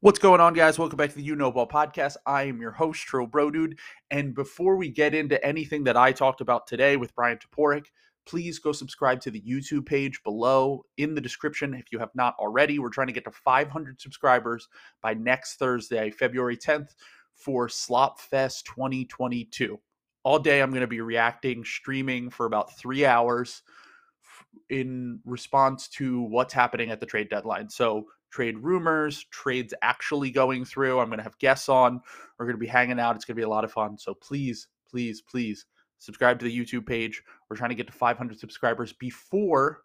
What's going on, guys? Welcome back to the You Know Ball podcast. I am your host, Trill Bro Dude. And before we get into anything that I talked about today with Bryan Toporek, please go subscribe to the YouTube page below in the description if you have not already. We're trying to get to 500 subscribers by next Thursday, February 10th, for Slop Fest 2022. All day, I'm going to be reacting, streaming for about three hours in response to what's happening at the trade deadline. So, trade rumors, trades actually going through. I'm going to have guests on. We're going to be hanging out. It's going to be a lot of fun. So, please, please, please subscribe to the YouTube page. We're trying to get to 500 subscribers before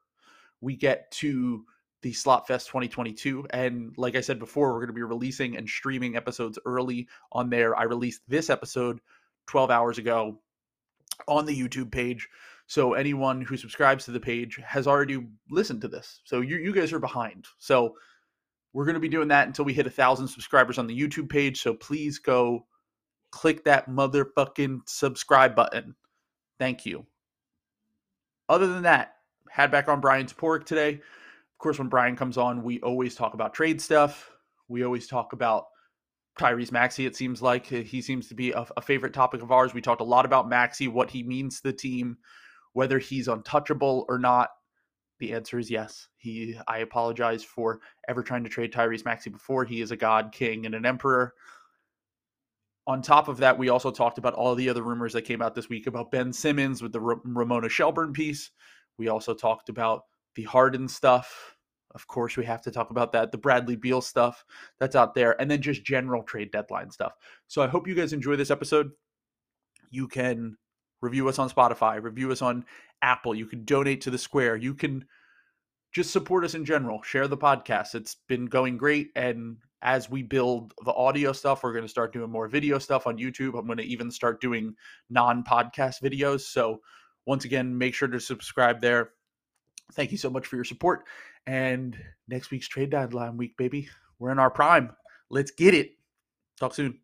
we get to the Slop Fest 2022. And like I said before, we're going to be releasing and streaming episodes early on there. I released this episode 12 hours ago on the YouTube page. So anyone who subscribes to the page has already listened to this. So you, you guys are behind. So we're going to be doing that until we hit a thousand subscribers on the YouTube page. So please go click that motherfucking subscribe button. Thank you. Other than that, had back on Bryan Toporek today. Of course, when Bryan comes on, we always talk about trade stuff. We always talk about Tyrese Maxey, it seems like. He seems to be a, a favorite topic of ours. We talked a lot about Maxey, what he means to the team, whether he's untouchable or not. The answer is yes. He I apologize for ever trying to trade Tyrese Maxey before. He is a god, king, and an emperor. On top of that, we also talked about all the other rumors that came out this week about Ben Simmons with the Ramona Shelburne piece. We also talked about the Harden stuff. Of course, we have to talk about that. The Bradley Beal stuff that's out there, and then just general trade deadline stuff. So I hope you guys enjoy this episode. You can review us on Spotify, review us on Apple. You can donate to the Square. You can just support us in general. Share the podcast. It's been going great. And as we build the audio stuff, we're going to start doing more video stuff on YouTube. I'm going to even start doing non podcast videos. So, once again, make sure to subscribe there. Thank you so much for your support. And next week's trade deadline week, baby. We're in our prime. Let's get it. Talk soon.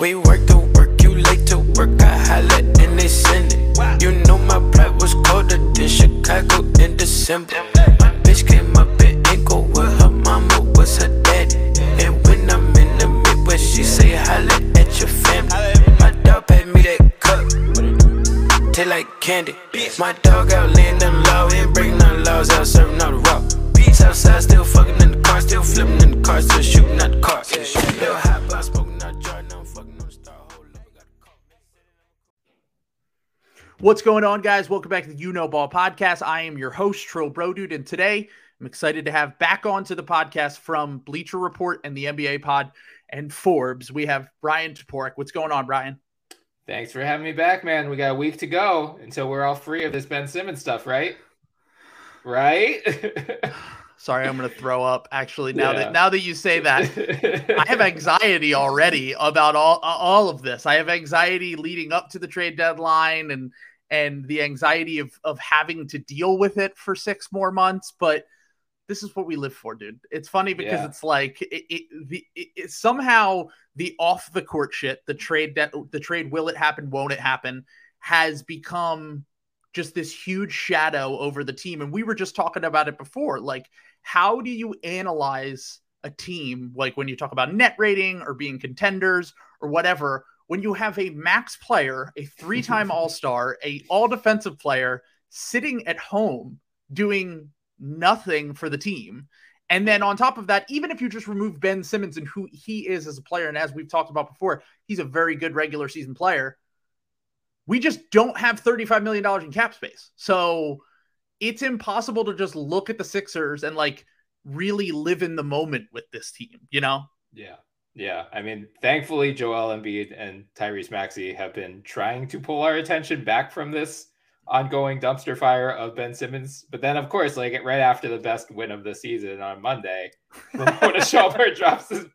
We work to work, you late to work, I holla and they send it. You know my pride was colder than Chicago in December. My bitch came up in ankle with her mama was her daddy. And when I'm in the Midwest, she say holla at your family. My dog paid me that cup, taste like candy. My dog out them low, ain't breaking none laws out serving all the rock. Beats outside, still fucking in the car, still flipping in the car, still shooting at the car. Little hot box What's going on, guys? Welcome back to the You Know Ball podcast. I am your host, Trill Bro Dude, and today I'm excited to have back onto the podcast from Bleacher Report and the NBA Pod and Forbes. We have Bryan Toporek. What's going on, Bryan? Thanks for having me back, man. We got a week to go until we're all free of this Ben Simmons stuff, right? Right? Sorry, I'm going to throw up. Actually, now Yeah. that now that you say that, I have anxiety already about all all of this. I have anxiety leading up to the trade deadline and and the anxiety of of having to deal with it for six more months. But this is what we live for, dude. It's funny because Yeah. it's like it, it, the it, it- somehow the off the court shit, the trade that the trade will it happen, won't it happen, has become just this huge shadow over the team. And we were just talking about it before, like how do you analyze a team like when you talk about net rating or being contenders or whatever when you have a max player a three-time all-star a all-defensive player sitting at home doing nothing for the team? And then on top of that even if you just remove ben simmons and who he is as a player and as we've talked about before he's a very good regular season player we just don't have $35 million in cap space. So it's impossible to just look at the Sixers and like really live in the moment with this team, you know? yeah. Yeah. I mean, thankfully, Joel Embiid and Tyrese Maxey have been trying to pull our attention back from this ongoing dumpster fire of Ben Simmons. But then, of course, like right after the best win of the season on Monday, Ramona Shelburne drops this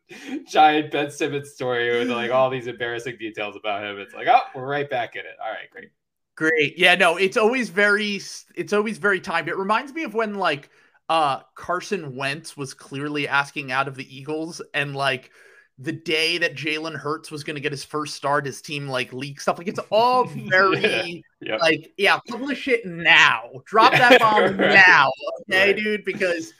giant Ben Simmons story with like all these embarrassing details about him. It's like, oh, we're right back in it. All right, great. Great. Yeah, no, it's always very it's always very timed. It reminds me of when like uh Carson Wentz was clearly asking out of the Eagles and like the day that Jalen Hurts was going to get his first start, his team like leak stuff. Like it's all very yeah. like, yeah, publish it now. Drop that bomb Right. now. Okay, Right. dude, because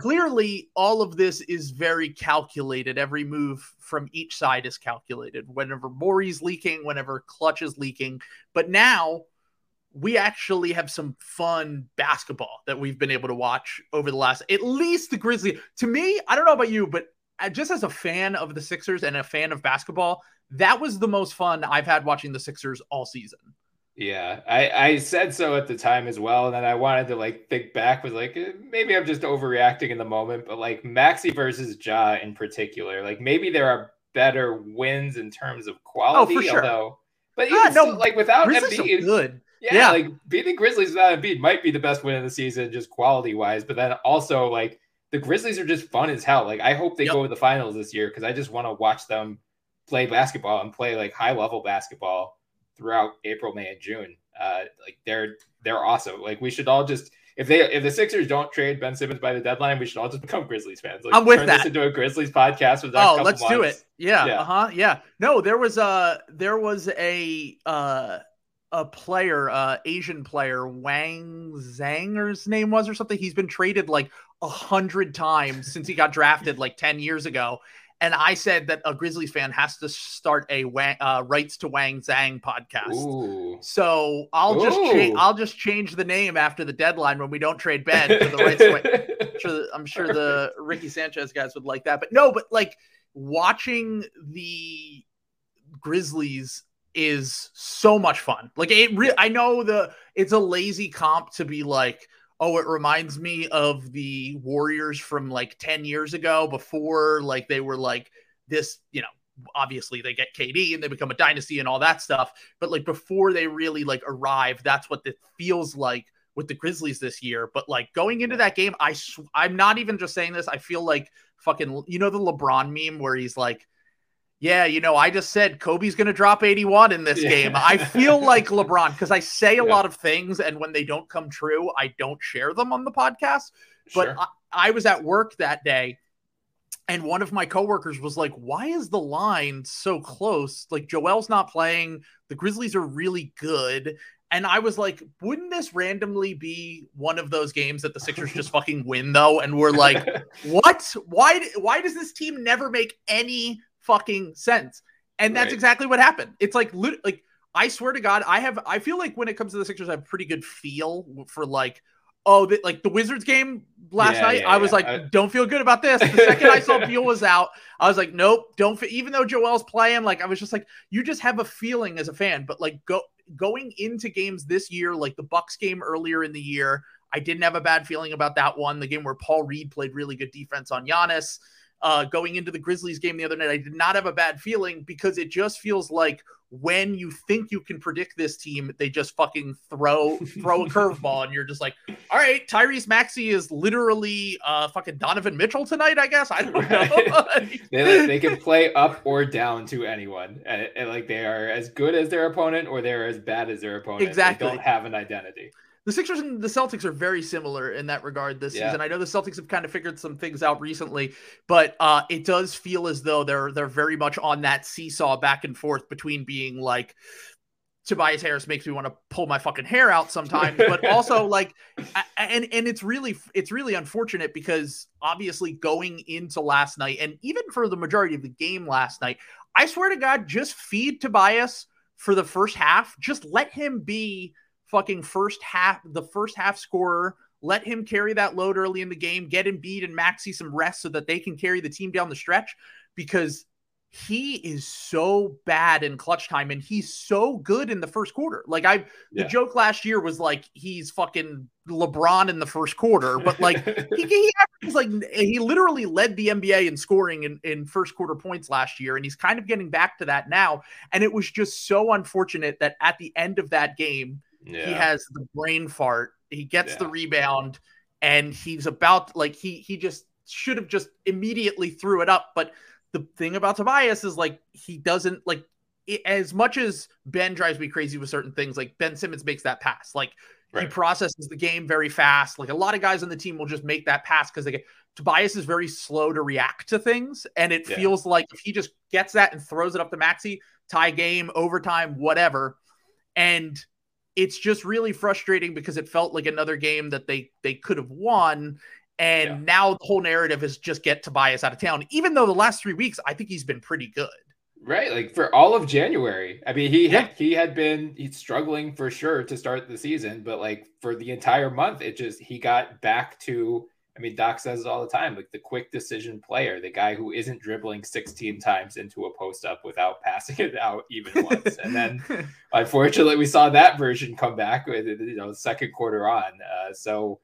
clearly all of this is very calculated. Every move from each side is calculated. Whenever Morey's leaking, whenever Klutch is leaking. But now we actually have some fun basketball that we've been able to watch over the last at least the Grizzly. To me, I don't know about you, but uh, just as a fan of the Sixers and a fan of basketball, that was the most fun I've had watching the Sixers all season. Yeah, I, I said so at the time as well, and then I wanted to like think back was like eh, maybe I'm just overreacting in the moment, but like Maxey versus Ja in particular, like maybe there are better wins in terms of quality, Oh, sure. although but Ah, even no, still, like without Grizzlies Embiid, good. yeah, Yeah. like beating Grizzlies without Embiid might be the best win of the season, just quality wise. But then also like the Grizzlies are just fun as hell. Like I hope they Yep. go to the finals this year because I just want to watch them play basketball and play like high level basketball throughout April, May, and June. Uh, like they're they're awesome. Like we should all just if they if the Sixers don't trade Ben Simmons by the deadline, we should all just become Grizzlies fans. Like I'm with turn that. this into a Grizzlies podcast. Next Oh, let's do it. Yeah. Yeah. Uh-huh. Yeah. No, there was a there was a uh a player, uh Asian player, Wang Zhang or his name was or something. He's been traded like a hundred times since he got drafted like 10 years ago. And I said that a Grizzlies fan has to start a Wang, uh, rights to Wang Zhang podcast. Ooh. So I'll just cha- I'll just change the name after the deadline when we don't trade Ben to the rights to Wang I'm sure, I'm sure the Ricky Sanchez guys would like that. But no, but like watching the Grizzlies is so much fun. Like it re- I know the it's a lazy comp to be like, oh, it reminds me of the Warriors from like 10 years ago before like they were like this, you know, obviously they get KD and they become a dynasty and all that stuff, but like before they really like arrive, that's what it feels like with the Grizzlies this year. But like going into that game, I sw- I'm not even just saying this. I feel like fucking you know the LeBron meme where he's like, yeah, you know, I just said Kobe's going to drop 81 in this Yeah. game. I feel like LeBron because I say a Yeah. lot of things and when they don't come true, I don't share them on the podcast. But Sure. I, I was at work that day and one of my coworkers was like, "Why is the line so close? Like Joel's not playing. The Grizzlies are really good." And I was like, "Wouldn't this randomly be one of those games that the Sixers just fucking win though?" And we're like, "What? Why? Why does this team never make any fucking sense?" And that's Right. exactly what happened. It's like, like I swear to God, I have. I feel like when it comes to the Sixers, I have a pretty good feel for like. Oh, the, like the Wizards game last Yeah, night, yeah, I was yeah. like, I- don't feel good about this. The second I saw Beal was out, I was like, nope, don't. Even though Joel's playing, like I was just like, you just have a feeling as a fan. But like go going into games this year, like the Bucks game earlier in the year, I didn't have a bad feeling about that one. The game where Paul Reed played really good defense on Giannis. Uh, going into the Grizzlies game the other night, I did not have a bad feeling because it just feels like when you think you can predict this team, they just fucking throw throw a curveball, and you're just like, all right, Tyrese Maxey is literally uh fucking Donovan Mitchell tonight, I guess. I don't know. they, they can play up or down to anyone, and, and, like they are as good as their opponent or they're as bad as their opponent. Exactly. They don't have an identity. The Sixers and the Celtics are very similar in that regard this Yeah. season. I know the Celtics have kind of figured some things out recently, but uh, it does feel as though they're they're very much on that seesaw back and forth between being like Tobias Harris makes me want to pull my fucking hair out sometimes, but also like, and and it's really it's really unfortunate because obviously going into last night and even for the majority of the game last night, I swear to God, just feed Tobias for the first half. Just let him be fucking first half, the first half scorer. Let him carry that load early in the game. Get Embiid and Maxey some rest so that they can carry the team down the stretch because he is so bad in clutch time and he's so good in the first quarter. Like I the joke last year was like he's fucking LeBron in the first quarter, but like he, he averages like he literally led the NBA in scoring in, in first quarter points last year, and he's kind of getting back to that now. And it was just so unfortunate that at the end of that game, Yeah. he has the brain fart. He gets the rebound, and he's about like he he just should have just immediately threw it up. But the thing about Tobias is like he doesn't like it, as much as Ben drives me crazy with certain things. Like Ben Simmons makes that pass, like Right. He processes the game very fast. Like a lot of guys on the team will just make that pass because they get Tobias is very slow to react to things. And it yeah. feels like if he just gets that and throws it up to Maxey, tie game, overtime, whatever. And it's just really frustrating because it felt like another game that they they could have won. And yeah. now the whole narrative is just get Tobias out of town, even though the last three weeks, I think he's been pretty good. Right, like for all of January. I mean, he yeah. had, he had been he's struggling for sure to start the season, but like for the entire month, it just he got back to. I mean, Doc says it all the time, like the quick decision player, the guy who isn't dribbling 16 times into a post up without passing it out even once. and then, unfortunately, we saw that version come back with you know second quarter on. Uh, so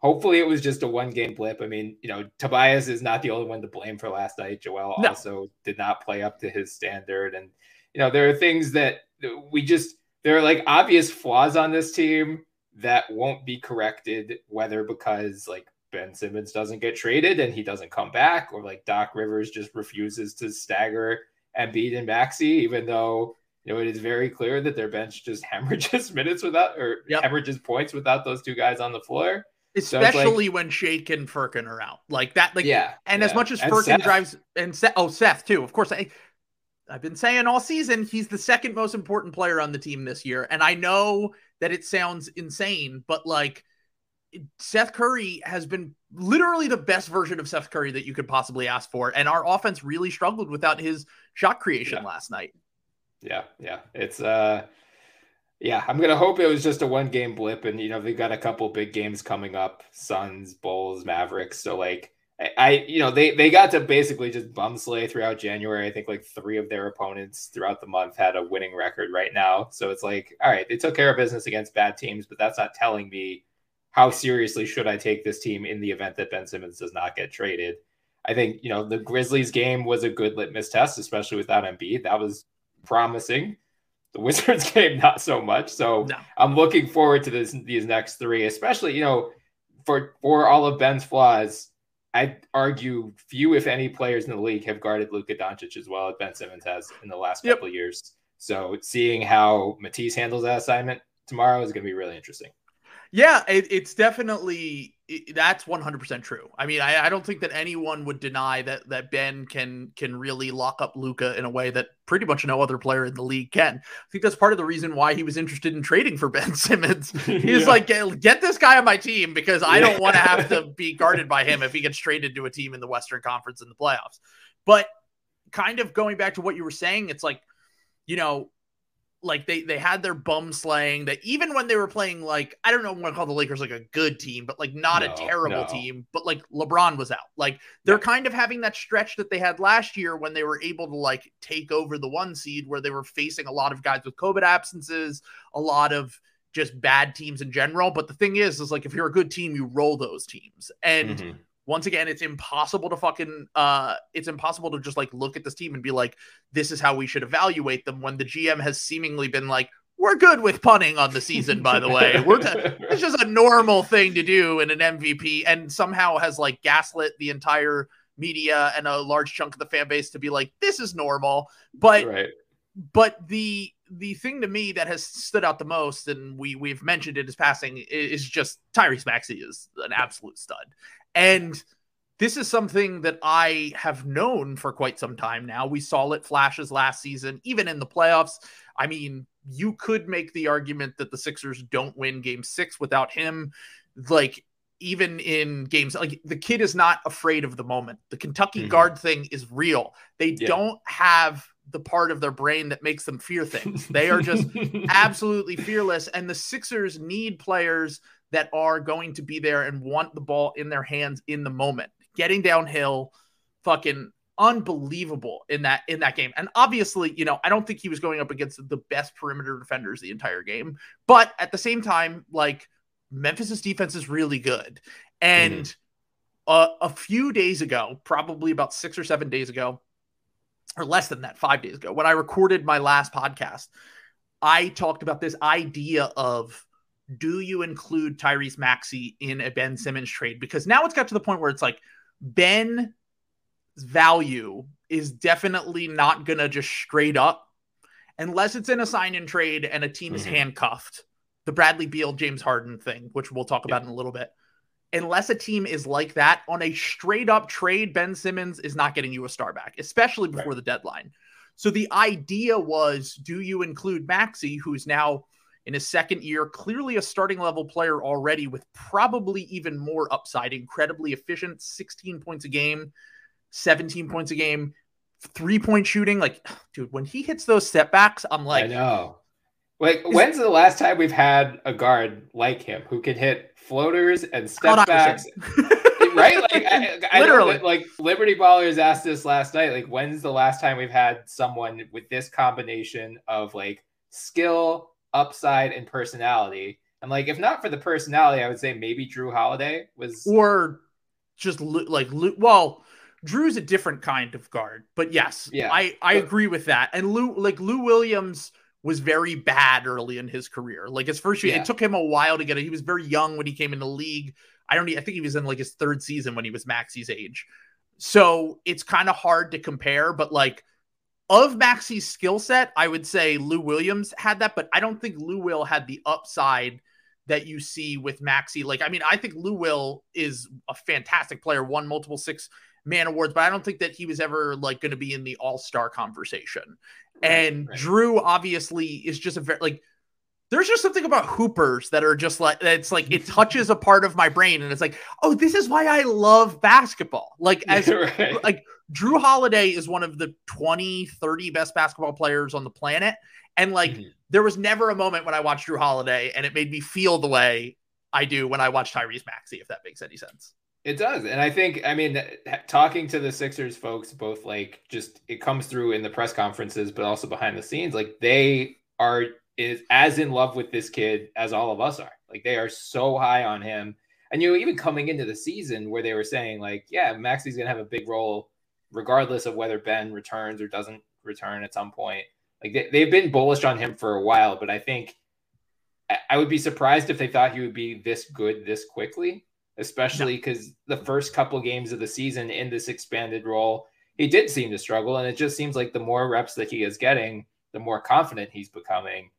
hopefully it was just a one game blip. I mean, you know, Tobias is not the only one to blame for last night. Joel no. also did not play up to his standard. And, you know, there are things that we just, there are like obvious flaws on this team that won't be corrected, whether because like Ben Simmons doesn't get traded and he doesn't come back, or like Doc Rivers just refuses to stagger Embiid and Maxey, even though you know it is very clear that their bench just hemorrhages minutes without or yep. hemorrhages points without those two guys on the floor. Especially so like, when Shake and Furkan are out. Like that, like yeah. And yeah. as much as and Furkan Seth. drives and Seth, oh Seth too. Of course, I I've been saying all season he's the second most important player on the team this year. And I know that it sounds insane, but like Seth Curry has been literally the best version of Seth Curry that you could possibly ask for. And our offense really struggled without his shot creation yeah. last night. Yeah, yeah. It's uh yeah, I'm gonna hope it was just a one game blip, and you know they've got a couple big games coming up: Suns, Bulls, Mavericks. So like, I, I you know they they got to basically just bum slay throughout January. I think like three of their opponents throughout the month had a winning record right now. So it's like, all right, they took care of business against bad teams, but that's not telling me how seriously should I take this team in the event that Ben Simmons does not get traded. I think you know the Grizzlies game was a good litmus test, especially without Embiid. That was promising. The Wizards game, not so much. So no. I'm looking forward to this these next three, especially you know for for all of Ben's flaws. I argue few, if any, players in the league have guarded Luka Doncic as well as Ben Simmons has in the last yep. couple of years. So seeing how Matisse handles that assignment tomorrow is going to be really interesting. Yeah, it, it's definitely it, that's 100% true. I mean, I, I, don't think that anyone would deny that that Ben can can really lock up Luka in a way that pretty much no other player in the league can. I think that's part of the reason why he was interested in trading for Ben Simmons. He's yeah. like, get, get, this guy on my team because I don't want to have to be guarded by him if he gets traded to a team in the Western Conference in the playoffs. But kind of going back to what you were saying, it's like, you know, like they they had their bum slaying that even when they were playing like I don't know want to call the Lakers like a good team, but like not no, a terrible no. team, but like LeBron was out. Like they're yeah. kind of having that stretch that they had last year when they were able to like take over the one seed where they were facing a lot of guys with COVID absences, a lot of just bad teams in general. But the thing is, is like if you're a good team, you roll those teams. And mm-hmm once again, it's impossible to fucking uh it's impossible to just like look at this team and be like, this is how we should evaluate them when the GM has seemingly been like, we're good with punting on the season, by the way. We're t- it's just a normal thing to do in an MVP, and somehow has like gaslit the entire media and a large chunk of the fan base to be like, this is normal. But right. but the the thing to me that has stood out the most, and we we've mentioned it as passing, is just Tyrese Maxey is an absolute stud. And this is something that I have known for quite some time now. We saw it flashes last season, even in the playoffs. I mean, you could make the argument that the Sixers don't win game six without him. Like, even in games, like the kid is not afraid of the moment. The Kentucky mm-hmm. guard thing is real. They yeah. don't have the part of their brain that makes them fear things. They are just absolutely fearless. And the Sixers need players that are going to be there and want the ball in their hands in the moment. Getting downhill, fucking unbelievable in that in that game. And obviously, you know, I don't think he was going up against the best perimeter defenders the entire game, but at the same time, like Memphis's defense is really good. And mm. uh, a few days ago, probably about 6 or 7 days ago, or less than that, 5 days ago, when I recorded my last podcast, I talked about this idea of do you include Tyrese Maxey in a Ben Simmons trade? Because now it's got to the point where it's like Ben's value is definitely not going to just straight up, unless it's in a sign and trade and a team is mm-hmm. handcuffed. the Bradley Beal, James Harden thing, which we'll talk about in a little bit. Unless a team is like that on a straight up trade, Ben Simmons is not getting you a star back, especially before right. the deadline. So the idea was do you include Maxey, who's now in his second year, clearly a starting level player already with probably even more upside, incredibly efficient, 16 points a game, 17 points a game, three point shooting. Like, dude, when he hits those setbacks, I'm like, I know. Like, when's the last time we've had a guard like him who can hit floaters and step backs? right? Like, I, I literally, that, like Liberty Ballers asked this last night. Like, when's the last time we've had someone with this combination of like skill, upside, and personality? And like, if not for the personality, I would say maybe Jrue Holiday was, or just like, well, Jrue's a different kind of guard, but yes, yeah, I I but, agree with that. And Lou, like Lou Williams was very bad early in his career. Like his first year, yeah. it took him a while to get it. He was very young when he came in the league. I don't. I think he was in like his third season when he was Maxey's age. So it's kind of hard to compare. But like of Maxey's skill set, I would say Lou Williams had that, but I don't think Lou Will had the upside that you see with Maxi. Like, I mean, I think Lou Will is a fantastic player, won multiple six man awards, but I don't think that he was ever like going to be in the all star conversation. Right, and right. Jrue obviously is just a very like there's just something about hoopers that are just like it's like it touches a part of my brain and it's like oh this is why i love basketball like as right. like jrue holiday is one of the 20 30 best basketball players on the planet and like mm-hmm. there was never a moment when i watched jrue holiday and it made me feel the way i do when i watch tyrese maxey if that makes any sense it does. And I think, I mean, talking to the Sixers folks, both like just it comes through in the press conferences, but also behind the scenes, like they are is as in love with this kid as all of us are. Like they are so high on him. And you know, even coming into the season where they were saying, like, yeah, Maxey's gonna have a big role regardless of whether Ben returns or doesn't return at some point. Like they, they've been bullish on him for a while, but I think I would be surprised if they thought he would be this good this quickly especially because no. the first couple games of the season in this expanded role, he did seem to struggle. And it just seems like the more reps that he is getting, the more confident he's becoming.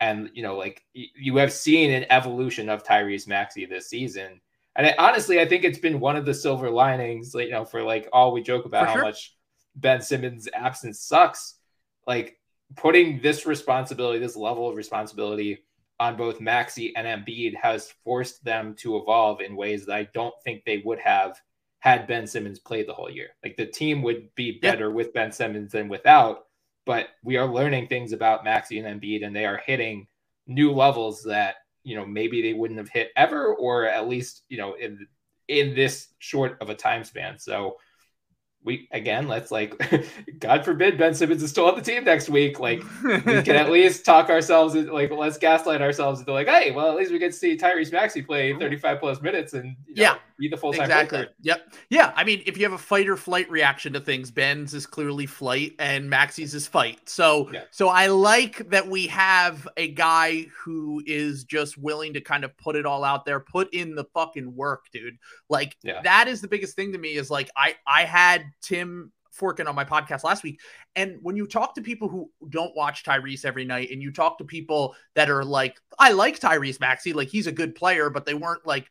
And, you know, like you have seen an evolution of Tyrese Maxey this season. And I, honestly, I think it's been one of the silver linings, you know, for like all we joke about for how sure. much Ben Simmons' absence sucks. Like putting this responsibility, this level of responsibility on both Maxey and Embiid has forced them to evolve in ways that I don't think they would have had Ben Simmons played the whole year. Like the team would be better with Ben Simmons than without, but we are learning things about Maxey and Embiid, and they are hitting new levels that you know maybe they wouldn't have hit ever, or at least you know in in this short of a time span. So we again let's like god forbid ben simmons is still on the team next week. Like we can at least talk ourselves like let's gaslight ourselves into like hey well at least we get to see tyrese maxey play 35 plus minutes and you know, yeah be the full-time exactly. Player. yep. Yeah. I mean if you have a fight or flight reaction to things ben's is clearly flight and maxey's is fight. So yeah. so i like that we have a guy who is just willing to kind of put it all out there put in the fucking work dude. Like yeah. that is the biggest thing to me is like i i had Tim Forkin on my podcast last week. And when you talk to people who don't watch Tyrese every night, and you talk to people that are like, I like Tyrese Maxey, like he's a good player, but they weren't like,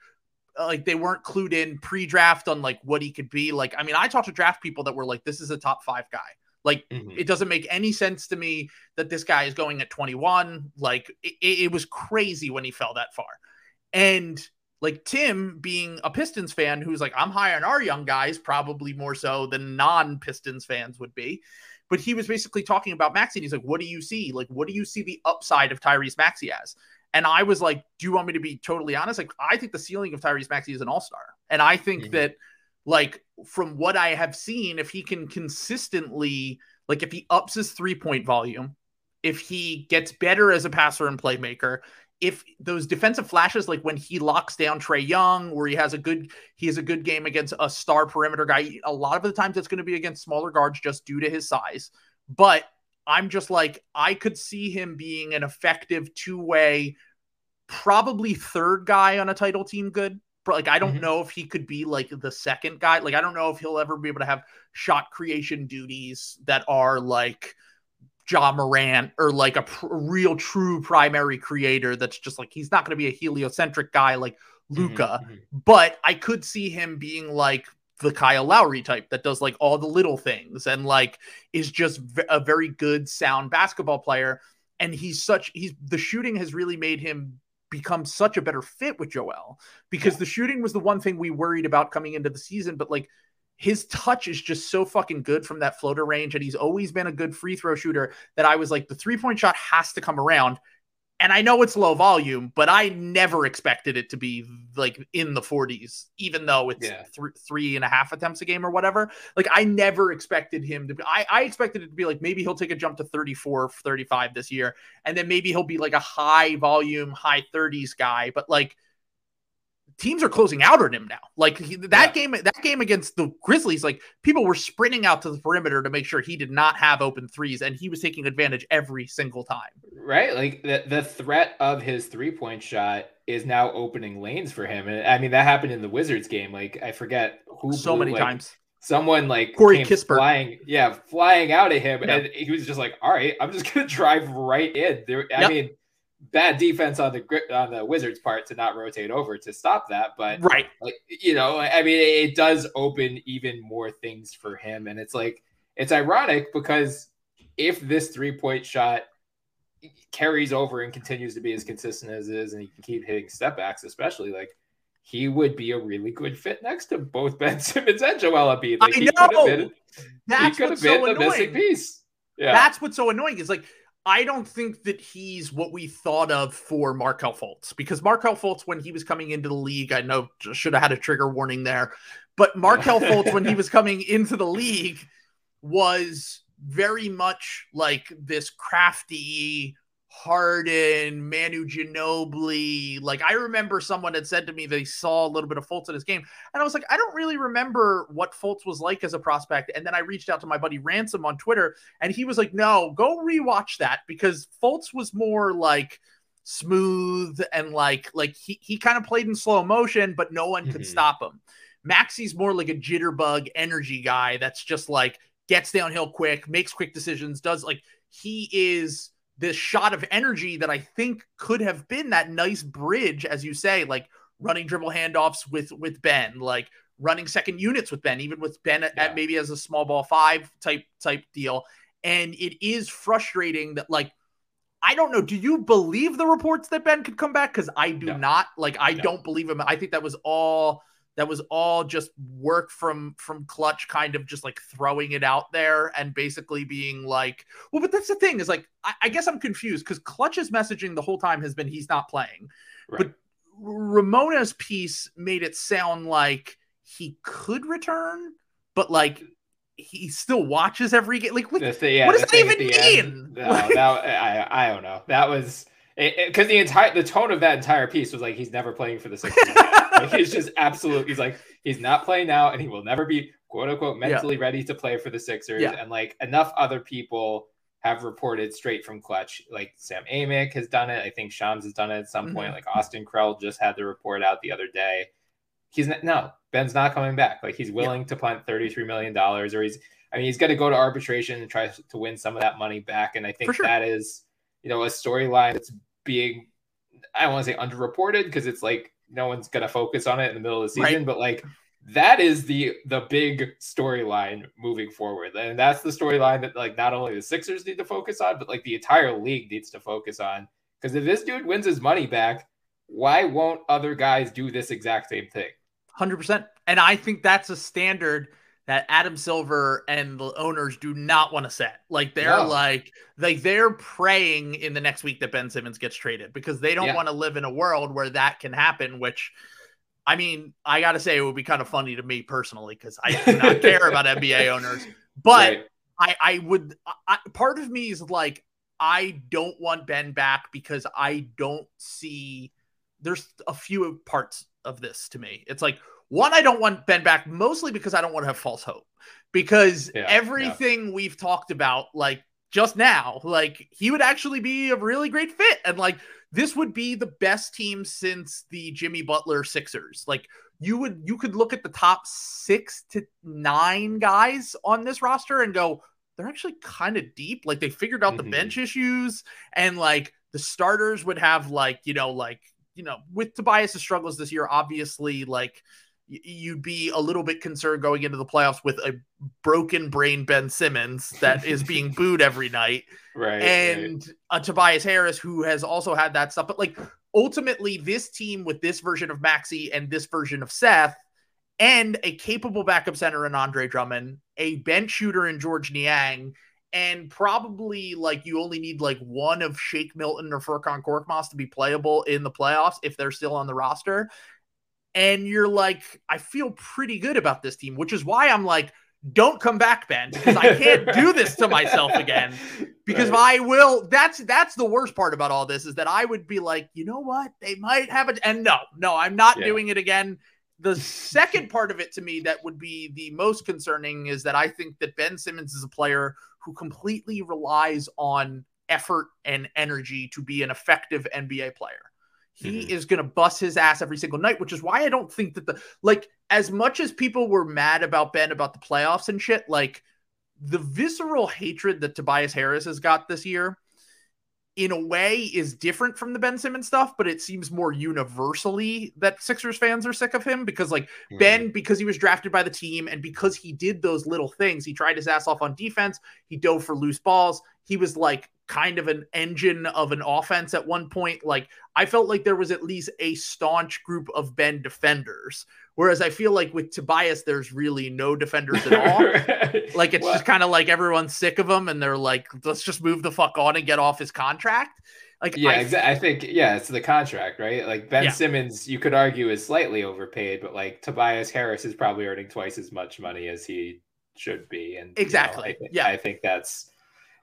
like they weren't clued in pre-draft on like what he could be. Like, I mean, I talked to draft people that were like, this is a top five guy. Like, mm-hmm. it doesn't make any sense to me that this guy is going at 21. Like, it, it was crazy when he fell that far. And like Tim being a Pistons fan who's like, I'm high on our young guys, probably more so than non Pistons fans would be. But he was basically talking about. And he's like, What do you see? Like, what do you see the upside of Tyrese Maxey as? And I was like, Do you want me to be totally honest? Like, I think the ceiling of Tyrese Maxey is an all star. And I think mm-hmm. that, like, from what I have seen, if he can consistently, like, if he ups his three point volume, if he gets better as a passer and playmaker, if those defensive flashes, like when he locks down Trae Young, where he has a good he has a good game against a star perimeter guy, a lot of the times it's going to be against smaller guards just due to his size. But I'm just like I could see him being an effective two way, probably third guy on a title team. Good, but like I don't mm-hmm. know if he could be like the second guy. Like I don't know if he'll ever be able to have shot creation duties that are like Ja Morant or like a pr- real true primary creator that's just like he's not going to be a heliocentric guy like Luka, Mhm, mhm. but I could see him being like the Kyle Lowry type that does like all the little things and like is just v- a very good sound basketball player and he's such he's the shooting has really made him become such a better fit with Joel because Yeah. the shooting was the one thing we worried about coming into the season but like his touch is just so fucking good from that floater range and he's always been a good free throw shooter that I was like the three point shot has to come around and I know it's low volume, but I never expected it to be like in the 40s, even though it's Yeah. thr- three and a half attempts a game or whatever. Like, I never expected him to be, I, I expected it to be like maybe he'll take a jump to 34, 35 this year, and then maybe he'll be like a high volume, high 30s guy. But like, teams are closing out on him now. Like he, that Yeah. game, that game against the Grizzlies, like people were sprinting out to the perimeter to make sure he did not have open threes, and he was taking advantage every single time. Right? Like the the threat of his three point shot is now opening lanes for him. And I mean that happened in the Wizards game. Like I forget who so blew, many like, times. Someone like Corey Kispert. flying, yeah, flying out at him, Yeah. and he was just like, "All right, I'm just gonna drive right in." There, I Yep. mean, bad defense on the on the Wizards' part to not rotate over to stop that, but Right. like you know i mean it does open even more things for him and it's like it's ironic because if this three point shot carries over and continues to be as consistent as it is and he can keep hitting step backs especially like he would be a really good fit next to both Ben Simmons and Joel Embiid. Like I he could have know! been, he That's could what's have been so the missing annoying. piece. Yeah. That's what's so annoying is like I don't think that he's what we thought of for Markelle Fultz because Markelle Fultz when he was coming into the league, I know should have had a trigger warning there, but Markelle Fultz when he was coming into the league was very much like this crafty Harden, Manu Ginobili. Like I remember someone had said to me they saw a little bit of Fultz in his game, and I was like, I don't really remember what Fultz was like as a prospect. And then I reached out to my buddy Ransom on Twitter, and he was like, No, go rewatch that because Fultz was more like smooth and like like he he kind of played in slow motion, but no one could Mhm. stop him. Maxey's more like a jitterbug energy guy that's just like gets downhill quick, makes quick decisions, does like he is this shot of energy that I think could have been that nice bridge, as you say, like running dribble handoffs with with Ben, like running second units with Ben, even with Ben at, Yeah. at maybe as a small ball five type type deal. And it is frustrating that like I don't know. Do you believe the reports that Ben could come back? Because I do No. not. Like I No. don't believe him. I think that was all that was all just work from from Klutch kind of just like throwing it out there and basically being like well but that's the thing is like i, I guess i'm confused because Klutch's messaging the whole time has been he's not playing Right. but ramona's piece made it sound like he could return but like he still watches every game like what, The yeah, what does that even mean? No, Like- that, I, I don't know. That was because the entire the tone of that entire piece was like he's never playing for the Sixers. like, he's just absolute. He's like he's not playing now, and he will never be quote unquote mentally ready to play for the Sixers. Yeah. And like enough other people have reported straight from Klutch. Like Sam Amick has done it. I think Shams has done it at some point. Mhm. Like Austin Krell just had the report out the other day. He's not, no Ben's not coming back. Like he's willing to punt thirty three million dollars, or he's I mean, he's going to go to arbitration and try to win some of that money back. And I think sure. that is, you know, a storyline that's being, I don't want to say underreported because it's like no one's going to focus on it in the middle of the season, Right. but like that is the the big storyline moving forward. And that's the storyline that like not only the Sixers need to focus on, but like the entire league needs to focus on. Because if this dude wins his money back, why won't other guys do this exact same thing? Hundred percent, and I think that's a standard that Adam Silver and the owners do not want to set. Like they're No. like like they're praying in the next week that Ben Simmons gets traded because they don't Yeah. want to live in a world where that can happen. Which, I mean, I got to say it would be kind of funny to me personally because I do not care about NBA owners, but. Right. I, I would I, part of me is like I don't want Ben back because I don't see there's a few parts of this to me. It's like one, I don't want Ben back mostly because I don't want to have false hope. Because Yeah, everything we've talked about, like just now, like he would actually be a really great fit. And like this would be the best team since the Jimmy Butler Sixers. Like you would you could look at the top six to nine guys on this roster and go, they're actually kind of deep. Like they figured out Mhm. the bench issues and like the starters would have like, you know, like, you know, with Tobias' struggles this year, obviously, like you'd be a little bit concerned going into the playoffs with a broken brain Ben Simmons that is being booed every night Right. right. and uh, Tobias Harris, who has also had that stuff. But like ultimately, this team with this version of Maxey and this version of Seth, and a capable backup center in Andre Drummond, a bench shooter in Georges Niang, and probably like you only need like one of Shake Milton or Furkan Korkmaz to be playable in the playoffs if they're still on the roster. And you're like, I feel pretty good about this team, which is why I'm like, don't come back, Ben, because I can't do this to myself again because Right. I will. That's that's the worst part about all this is that I would be like, you know what, they might have it, and no, no, I'm not Yeah. doing it again. The second part of it to me that would be the most concerning is that I think that Ben Simmons is a player who completely relies on effort and energy to be an effective NBA player. He Mhm. is going to bust his ass every single night, which is why I don't think that the like as much as people were mad about Ben about the playoffs and shit, like the visceral hatred that Tobias Harris has got this year in a way is different from the Ben Simmons stuff, but it seems more universally that Sixers fans are sick of him because like Mhm. Ben, because he was drafted by the team and because he did those little things, he tried his ass off on defense. He dove for loose balls. He was like kind of an engine of an offense at one point. Like I felt like there was at least a staunch group of Ben defenders. Whereas I feel like with Tobias, there's really no defenders at all. Right. Like it's Well, just kind of like everyone's sick of him and they're like, let's just move the fuck on and get off his contract. Like yeah, I, exactly. I think yeah, it's the contract, right? Like Ben Yeah. Simmons, you could argue is slightly overpaid, but like Tobias Harris is probably earning twice as much money as he should be, and you know, Exactly, I think, yeah. I think that's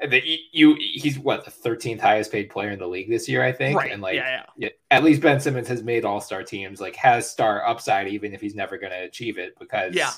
the you. He's what the thirteenth highest paid player in the league this year, I think, right. and like yeah, yeah. at least Ben Simmons has made All Star teams, like has star upside, even if he's never going to achieve it because Yeah.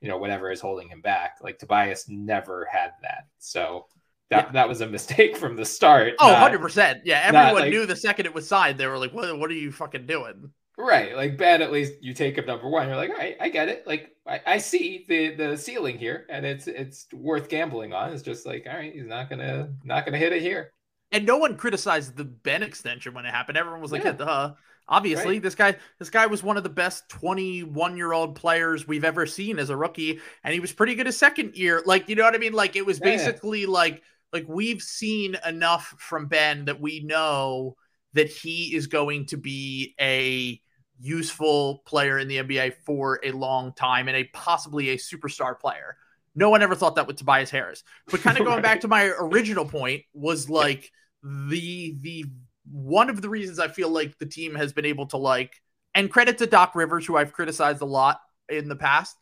you know whatever is holding him back. Like Tobias never had that, so that Yeah. that was a mistake from the start. Oh, not- 100%. Yeah, not everyone like- knew the second it was signed, they were like, what, what are you fucking doing? Right, like Ben, at least you take him number one. You're like, all right, I get it. Like, I, I see the the ceiling here, and it's it's worth gambling on. It's just like, all right, he's not gonna not gonna hit it here. And no one criticized the Ben extension when it happened. Everyone was like, Yeah. duh. Obviously, Right. this guy, this guy was one of the best 21 year old players we've ever seen as a rookie, and he was pretty good his second year. Like, you know what I mean? Like, it was yeah. basically like, like we've seen enough from Ben that we know that he is going to be a useful player in the NBA for a long time and a possibly a superstar player. No one ever thought that with Tobias Harris. But kind of going back to my original point was like the the one of the reasons I feel like the team has been able to like and credit to Doc Rivers who I've criticized a lot in the past.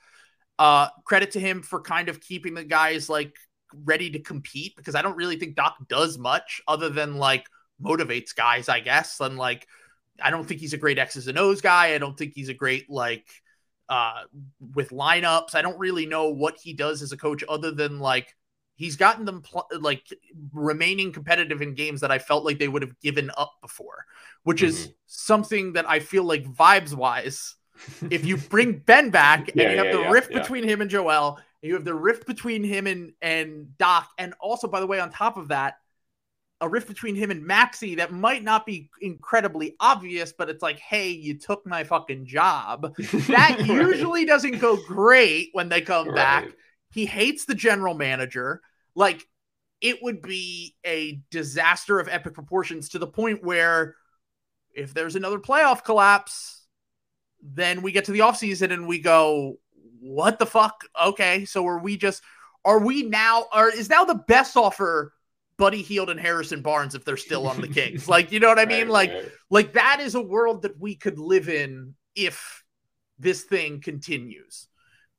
Uh credit to him for kind of keeping the guys like ready to compete because I don't really think Doc does much other than like motivates guys, I guess. And like I don't think he's a great X's and O's guy. I don't think he's a great like uh with lineups. I don't really know what he does as a coach other than like he's gotten them pl- like remaining competitive in games that I felt like they would have given up before, which is something that I feel like vibes wise if you bring Ben back and Yeah, you have yeah, the yeah, rift between him and Joel, and you have the rift between him and and Doc, and also by the way, on top of that, a rift between him and Maxey that might not be incredibly obvious, but it's like, hey, you took my fucking job. That Right. usually doesn't go great when they come back. He hates the general manager. Like it would be a disaster of epic proportions to the point where if there's another playoff collapse, then we get to the offseason and we go, what the fuck? Okay, so are we just are we now are is now the best offer Buddy Hield and Harrison Barnes if they're still on the Kings? like, you know what I mean? Right, like right. like that is a world that we could live in if this thing continues.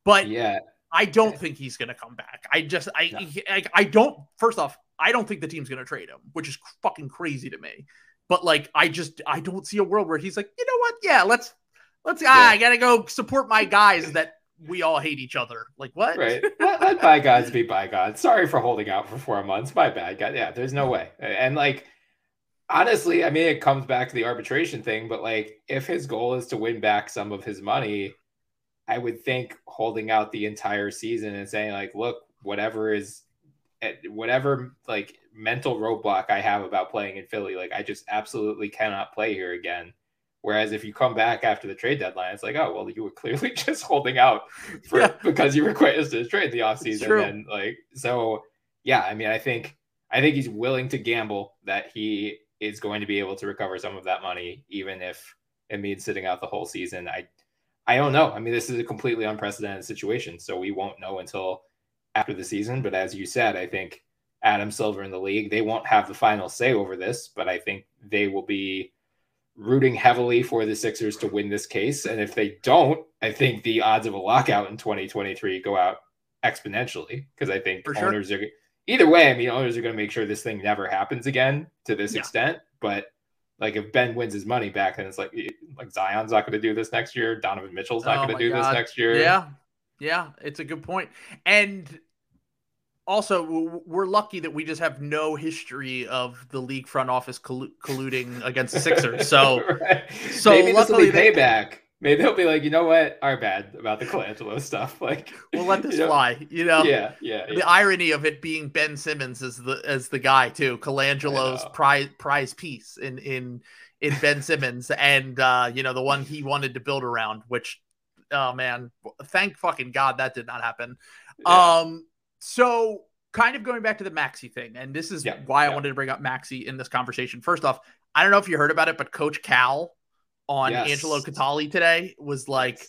But yeah, I don't think he's going to come back. I just I, No. I I don't first off, I don't think the team's going to trade him, which is fucking crazy to me. But like I just I don't see a world where he's like, "You know what? Yeah, let's let's ah, I got to go support my guys that we all hate each other." Like what? right. Let, let bygones be bygones. Sorry for holding out for four months. My bad. God, yeah, there's no way. And like, honestly, I mean, it comes back to the arbitration thing. But like, if his goal is to win back some of his money, I would think holding out the entire season and saying like, look, whatever is eh, whatever like mental roadblock I have about playing in Philly, like I just absolutely cannot play here again. Whereas if you come back after the trade deadline, it's like, oh well, you were clearly just holding out for yeah. because you requested quite to trade the offseason. And like so yeah, I mean I think I think he's willing to gamble that he is going to be able to recover some of that money, even if it means sitting out the whole season. I I don't know. I mean, this is a completely unprecedented situation, so we won't know until after the season. But as you said, I think Adam Silver in the league, they won't have the final say over this, but I think they will be rooting heavily for the Sixers to win this case. And if they don't, I think the odds of a lockout in 2023 go out exponentially because I think for owners sure. are either way. I mean, owners are going to make sure this thing never happens again to this yeah. extent. But like if Ben wins his money back, then it's like like Zion's not going to do this next year. Donovan Mitchell's not oh going to do God. this next year. Yeah, yeah, it's a good point. And also, we're lucky that we just have no history of the league front office colluding against the Sixers. So, right. so maybe this will be payback. Maybe they'll be like, you know what, our bad about the Colangelo stuff. Like, we'll let this you know? fly. You know, yeah, yeah. The irony of it being Ben Simmons as the as the guy too, Colangelo's prize prize piece in in in Ben Simmons, and uh, you know the one he wanted to build around, which oh man, thank fucking God that did not happen. Yeah. Um, so kind of going back to the Maxey thing, and this is yeah, why yeah. I wanted to bring up Maxey in this conversation. First off, I don't know if you heard about it, but Coach Cal on yes. Angelo Cataldi today was like,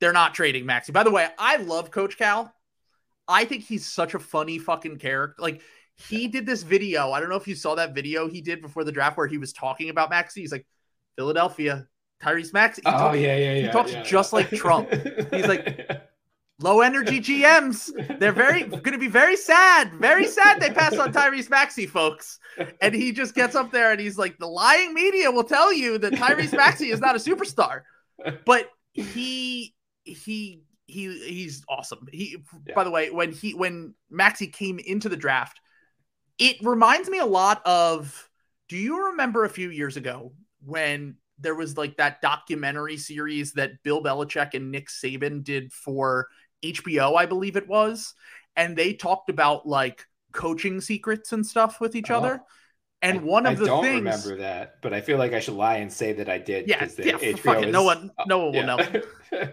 they're not trading Maxey. By the way, I love Coach Cal. I think he's such a funny fucking character. Like he did this video. I don't know if you saw that video he did before the draft where he was talking about Maxey. He's like, Philadelphia, Tyrese Maxey. oh talks, yeah, yeah, yeah. He talks yeah, just like Trump. He's like low energy GMs. They're very going to be very sad, very sad. They pass on Tyrese Maxey, folks. And he just gets up there and he's like, the lying media will tell you that Tyrese Maxey is not a superstar, but he he he he's awesome. He yeah. by the way, when he when Maxey came into the draft, it reminds me a lot of. Do you remember a few years ago when there was like that documentary series that Bill Belichick and Nick Saban did for HBO, I believe it was, and they talked about like coaching secrets and stuff with each other. Oh. And I, one of I the don't things, remember that, but I feel like I should lie and say that I did. Yeah, yeah, HBO is, no one, no one will know.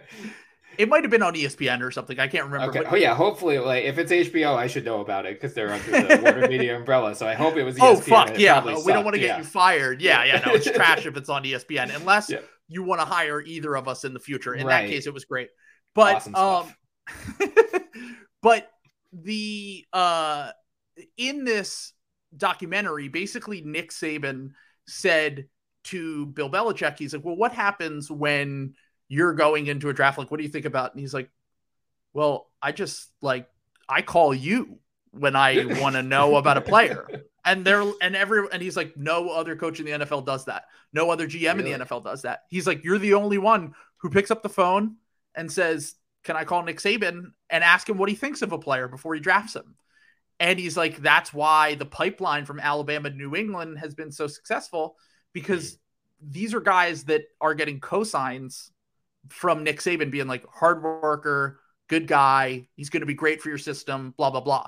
it might have been on ESPN or something. I can't remember. Okay. Oh yeah, hopefully, like if it's HBO, I should know about it because they're under the Warner Media umbrella. So I hope it was. ESPN oh fuck yeah, no, we don't want to get yeah. you fired. Yeah, yeah, no, it's trash if it's on ESPN unless yeah. you want to hire either of us in the future. In right. that case, it was great. But awesome um, but the uh in this documentary, basically Nick Saban said to Bill Belichick, he's like, Well, what happens when you're going into a draft? Like, what do you think about? And he's like, Well, I just like I call you when I want to know about a player. And there and every and he's like, no other coach in the NFL does that. No other GM really? in the NFL does that. He's like, you're the only one who picks up the phone and says, can I call Nick Saban and ask him what he thinks of a player before he drafts him? And he's like, that's why the pipeline from Alabama to New England has been so successful because these are guys that are getting cosigns from Nick Saban being like hard worker, good guy, he's going to be great for your system, blah blah blah.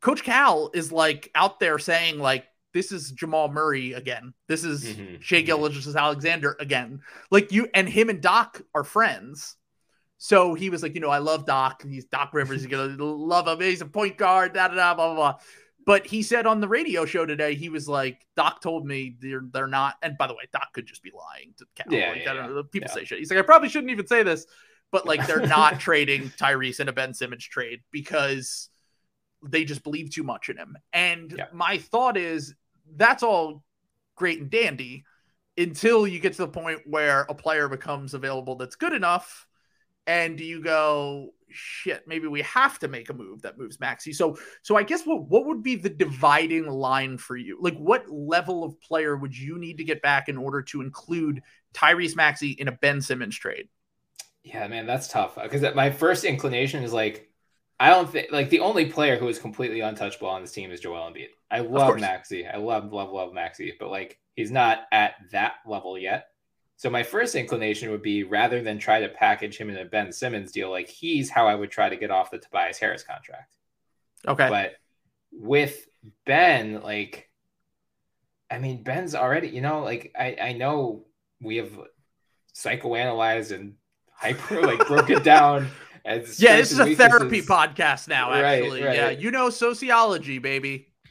Coach Cal is like out there saying like this is Jamal Murray again. This is mm-hmm. Shai mm-hmm. Gilgeous-Alexander again. Like you and him and Doc are friends. So he was like, you know, I love Doc. He's Doc Rivers. You're gonna love him. He's a point guard. Da da da. Blah blah blah. But he said on the radio show today, he was like, Doc told me they're they're not. And by the way, Doc could just be lying to Cal. Yeah, like, yeah, yeah. People yeah. say shit. He's like, I probably shouldn't even say this, but like they're not trading Tyrese in a Ben Simmons trade because they just believe too much in him. And yeah. my thought is that's all great and dandy until you get to the point where a player becomes available that's good enough and do you go shit maybe we have to make a move that moves maxey so so i guess what what would be the dividing line for you? Like what level of player would you need to get back in order to include tyrese maxey in a ben simmons trade? Yeah man that's tough because my first inclination is like i don't think like the only player who is completely untouchable on this team is joel Embiid. i love maxey i love love love maxey but like he's not at that level yet so my first inclination would be rather than try to package him in a Ben Simmons deal, like he's how I would try to get off the Tobias Harris contract. Okay. But with Ben, like, I mean, Ben's already, you know, like I I know we have psychoanalyzed and hyper like broken down. As yeah, this is a therapy podcast now. Right, Actually, right. yeah, you know sociology, baby.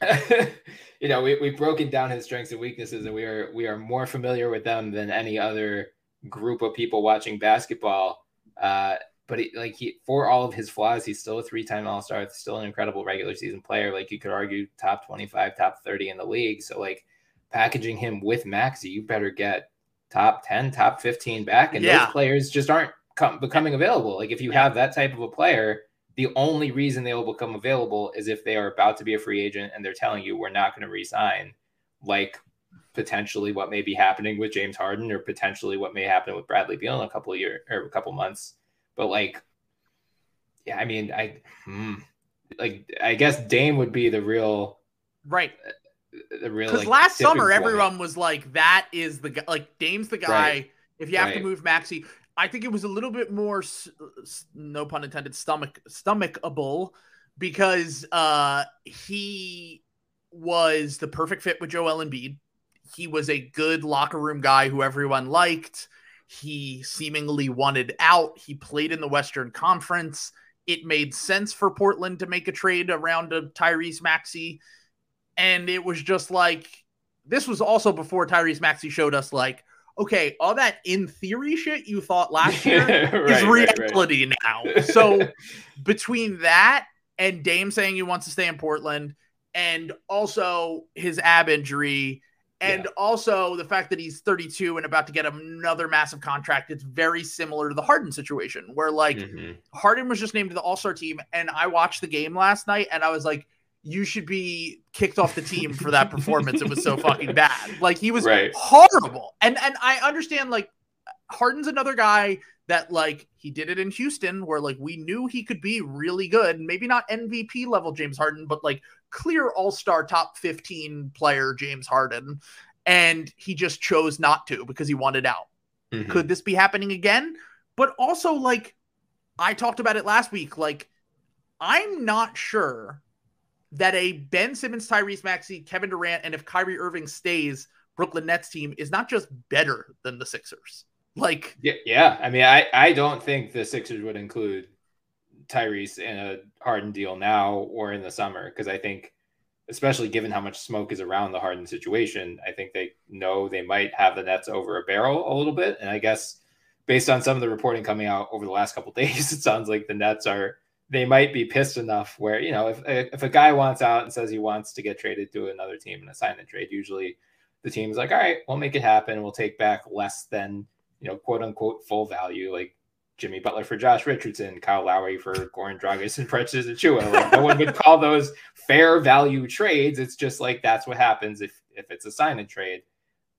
you know, we, we've broken down his strengths and weaknesses, and we are we are more familiar with them than any other group of people watching basketball. Uh, but he, like he, for all of his flaws, he's still a three-time All-Star, still an incredible regular season player. Like you could argue, top twenty-five, top thirty in the league. So like packaging him with Maxey, you better get top ten, top fifteen back, and Yeah. those players just aren't come, becoming available. Like if you have that type of a player, the only reason they will become available is if they are about to be a free agent and they're telling you we're not going to resign, like potentially what may be happening with James Harden or potentially what may happen with Bradley Beal in a couple of years or a couple months. But like, yeah, I mean, I hmm, like I guess Dame would be the real Right. the real Because like, last summer, point. everyone was like, "That is the guy." Like Dame's the guy. Right. If you have to move Maxey, I think it was a little bit more, no pun intended, stomach stomachable because uh he was the perfect fit with Joel Embiid. He was a good locker room guy who everyone liked. He seemingly wanted out. He played in the Western Conference. It made sense for Portland to make a trade around a Tyrese Maxey. And it was just like, this was also before Tyrese Maxey showed us, like, okay, all that in theory shit you thought last year Right, is right, right. reality now. So between that and Dame saying he wants to stay in Portland, and also his ab injury, and Yeah. also the fact that he's 32 and about to get another massive contract, it's very similar to the Harden situation, where like Mhm. Harden was just named to the All Star team, and I watched the game last night, and I was like, you should be kicked off the team for that performance. It was so fucking bad. Like he was Right. horrible. And and I understand like Harden's another guy that like he did it in Houston where like we knew he could be really good, maybe not MVP level James Harden, but like clear all-star top 15 player James Harden and he just chose not to because he wanted out. Mhm. Could this be happening again? But also like I talked about it last week like I'm not sure that a Ben Simmons, Tyrese Maxey, Kevin Durant, and if Kyrie Irving stays, Brooklyn Nets team is not just better than the Sixers. Like, Yeah, yeah. I mean, I, I don't think the Sixers would include Tyrese in a Harden deal now or in the summer because I think, especially given how much smoke is around the Harden situation, I think they know they might have the Nets over a barrel a little bit. And I guess based on some of the reporting coming out over the last couple days, it sounds like the Nets are they might be pissed enough where you know if if a guy wants out and says he wants to get traded to another team in a sign and trade, usually the team's like, all right, we'll make it happen. We'll take back less than you know, quote unquote full value, like Jimmy Butler for Josh Richardson, Kyle Lowry for Goran Dragic and Precious Achiuwa. Like no one would call those fair value trades. It's just like that's what happens if if it's a sign and trade.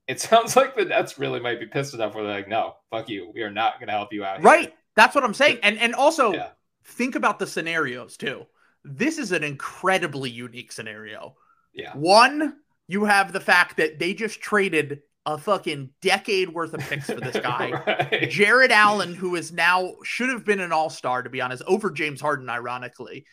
It sounds like the Nets really might be pissed enough where they're like, no, fuck you. We are not going to help you out. here." right. That's what I'm saying. And and also Yeah. Think about the scenarios too. This is an incredibly unique scenario. Yeah. One, you have the fact that they just traded a fucking decade worth of picks for this guy. Right. Jarrett Allen, who is now should have been an all star, to be honest, over James Harden, ironically,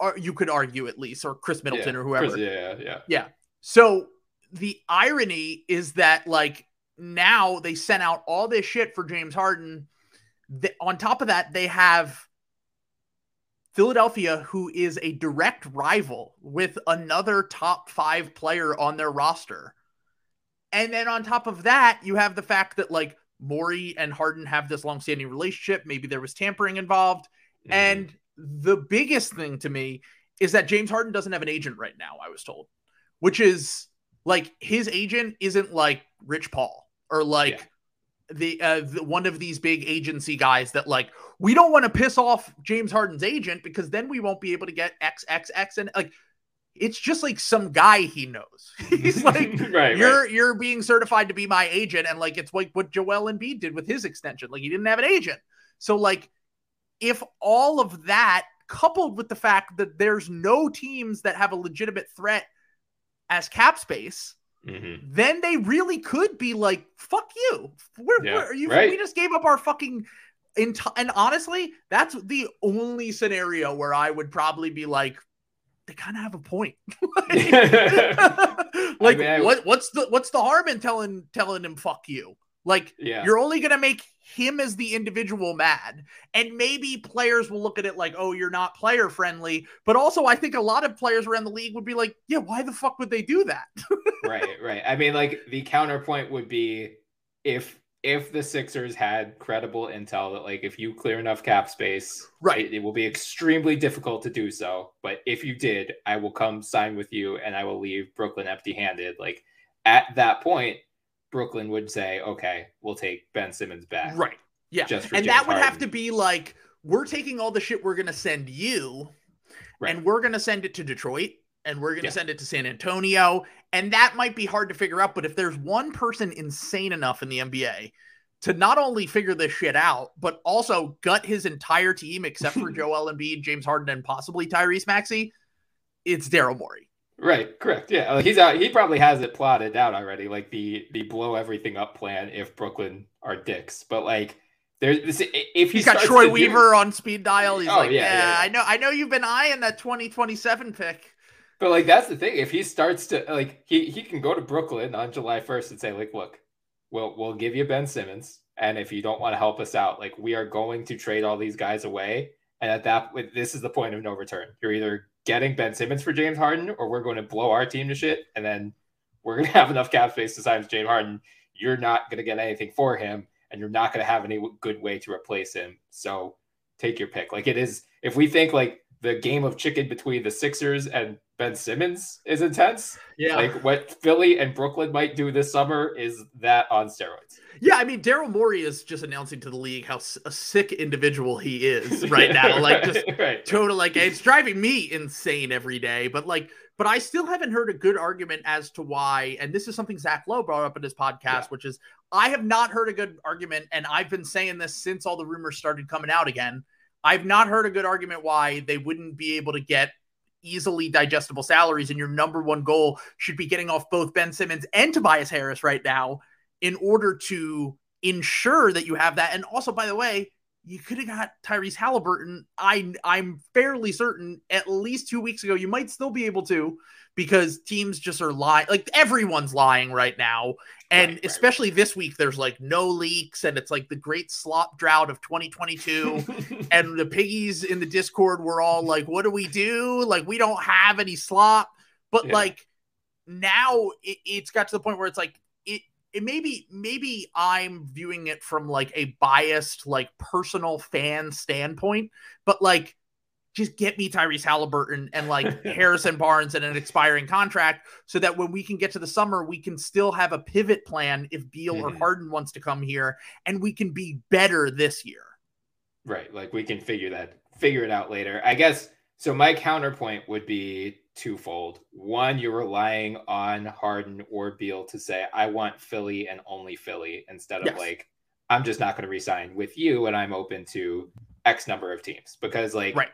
or you could argue at least, or Khris Middleton Yeah. or whoever. Yeah, yeah, yeah. So the irony is that like now they sent out all this shit for James Harden. Th- on top of that, they have Philadelphia, who is a direct rival with another top five player on their roster. And then on top of that, you have the fact that like Morey and Harden have this long-standing relationship. Maybe there was tampering involved. Mhm. And the biggest thing to me is that James Harden doesn't have an agent right now, I was told, which is like his agent isn't like Rich Paul or like Yeah. The, uh, the one of these big agency guys that like we don't want to piss off James Harden's agent because then we won't be able to get XXX and like it's just like some guy he knows. He's like right, you're right. you're being certified to be my agent and like it's like what Joel Embiid did with his extension like he didn't have an agent so like if all of that coupled with the fact that there's no teams that have a legitimate threat as cap space Mhm. then they really could be like fuck you we're, Yeah, we're- you right. we just gave up our fucking enti- and honestly that's the only scenario where I would probably be like they kind of have a point. like, mean, I- what what's the what's the harm in telling telling him fuck you? Like yeah. you're only gonna make him as the individual mad. And maybe players will look at it like, oh, you're not player friendly. But also I think a lot of players around the league would be like, yeah, why the fuck would they do that? right, right. I mean, like the counterpoint would be if if the Sixers had credible intel that like if you clear enough cap space, Right. it, it will be extremely difficult to do so. But if you did, I will come sign with you and I will leave Brooklyn empty-handed. Like at that point, Brooklyn would say, "Okay, we'll take Ben Simmons back." right. Yeah. Just and James that would have to be like, we're taking all the shit we're gonna send you, Right. and we're gonna send it to Detroit, and we're gonna Yeah. send it to San Antonio. And that might be hard to figure out, but if there's one person insane enough in the NBA to not only figure this shit out, but also gut his entire team except for Joel Embiid, James Harden, and possibly Tyrese Maxey, it's Daryl Morey. Right, correct. Yeah, like he's out. He probably has it plotted out already, like the the blow everything up plan if Brooklyn are dicks. But like, there's this if he He's got Troy to do- Weaver on speed dial. He's Oh, like, yeah, yeah, yeah, yeah. I know, I know you've been eyeing that 2027 pick. But like that's the thing. If he starts to like he he can go to Brooklyn on July 1st and say, like, look, we'll we'll give you Ben Simmons. And if you don't want to help us out, like we are going to trade all these guys away. And at that this is the point of no return. You're either getting Ben Simmons for James Harden or we're going to blow our team to shit. And then we're gonna have enough cap space to sign James Harden. You're not gonna get anything for him, and you're not gonna have any good way to replace him. So take your pick. Like it is, if we think like the game of chicken between the Sixers and Ben Simmons is intense, Yeah. like what Philly and Brooklyn might do this summer is that on steroids. Yeah, I mean, Daryl Morey is just announcing to the league how s- a sick individual he is right now. Like, just right. total, like, it's driving me insane every day. But, like, but I still haven't heard a good argument as to why. And this is something Zach Lowe brought up in his podcast, Yeah. which is I have not heard a good argument. And I've been saying this since all the rumors started coming out again. I've not heard a good argument why they wouldn't be able to get easily digestible salaries. And your number one goal should be getting off both Ben Simmons and Tobias Harris right now in order to ensure that you have that. And also, by the way, you could have got Tyrese Halliburton. I I'm fairly certain at least two weeks ago you might still be able to because teams just are lying. Like everyone's lying right now, and Right, right. especially this week, there's like no leaks, and it's like the great slop drought of 2022. and the piggies in the Discord were all like, "What do we do? Like we don't have any slop." But Yeah. like now it, it's got to the point where it's like it it maybe maybe I'm viewing it from like a biased like personal fan standpoint, but like just get me Tyrese Halliburton and like Harrison Barnes and an expiring contract so that when we can get to the summer, we can still have a pivot plan if Beal or Mhm. Harden wants to come here and we can be better this year. Right. Like we can figure that figure it out later. I guess so my counterpoint would be twofold. One, you're relying on Harden or Beal to say, I want Philly and only Philly instead of Yes. like, I'm just not going to resign with you and I'm open to X number of teams. Because like Right.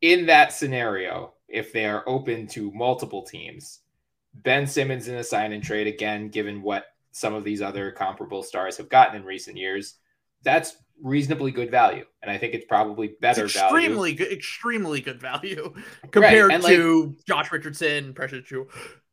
In that scenario, if they are open to multiple teams, Ben Simmons in a sign and trade again, given what some of these other comparable stars have gotten in recent years, that's reasonably good value. And I think it's probably better it's value. extremely good, extremely good value compared like- to Josh Richardson, Precious Achiuwa.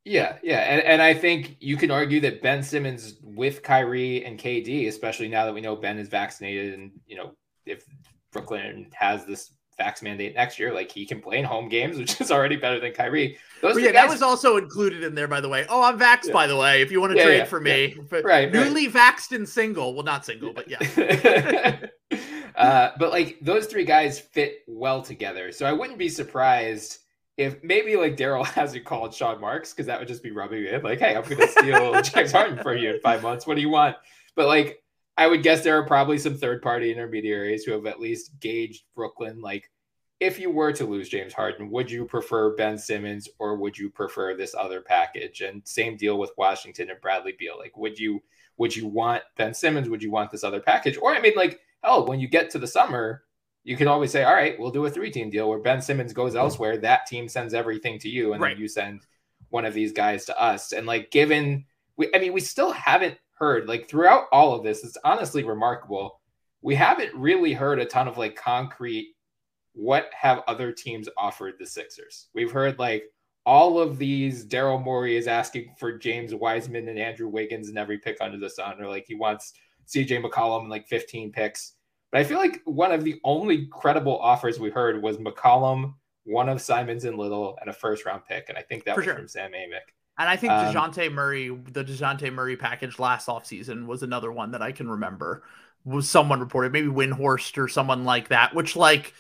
Yeah, yeah. And, and I think you can argue that Ben Simmons with Kyrie and KD, especially now that we know Ben is vaccinated and, you know, if Brooklyn has this vax mandate next year, like he can play in home games, which is already better than Kyrie. Those yeah, the that was also included in there, by the way. Oh, I'm vaxxed, Yeah. by the way. If you want to Yeah, trade yeah, for me, but Right, right. newly vaxxed and single. Well, not single, but yeah. uh, but like those three guys fit well together. So I wouldn't be surprised if maybe like Daryl hasn't called Sean Marks because that would just be rubbing it. Like, hey, I'm going to steal James Harden for you in five months. What do you want? But like, I would guess there are probably some third party intermediaries who have at least gauged Brooklyn. Like, if you were to lose James Harden, would you prefer Ben Simmons or would you prefer this other package? And same deal with Washington and Bradley Beal. Like, would you would you want Ben Simmons? Would you want this other package? Or I mean, like, hell, when you get to the summer, you can always say, all right, we'll do a three team deal where Ben Simmons goes mm-hmm. elsewhere. That team sends everything to you, and Right. then you send one of these guys to us. And like, given we, I mean, we still haven't heard like throughout all of this. It's honestly remarkable. We haven't really heard a ton of like concrete what have other teams offered the Sixers? We've heard like all of these Daryl Morey is asking for James Wiseman and Andrew Wiggins and every pick under the sun, or like he wants CJ McCollum and like 15 picks. But I feel like one of the only credible offers we heard was McCollum, one of Simons and Little, and a first round pick. And I think that For was sure. from Sam Amick. And I think Um, DeJounte Murray, the DeJounte Murray package last offseason was another one that I can remember. Was someone reported, maybe Windhorst or someone like that, which like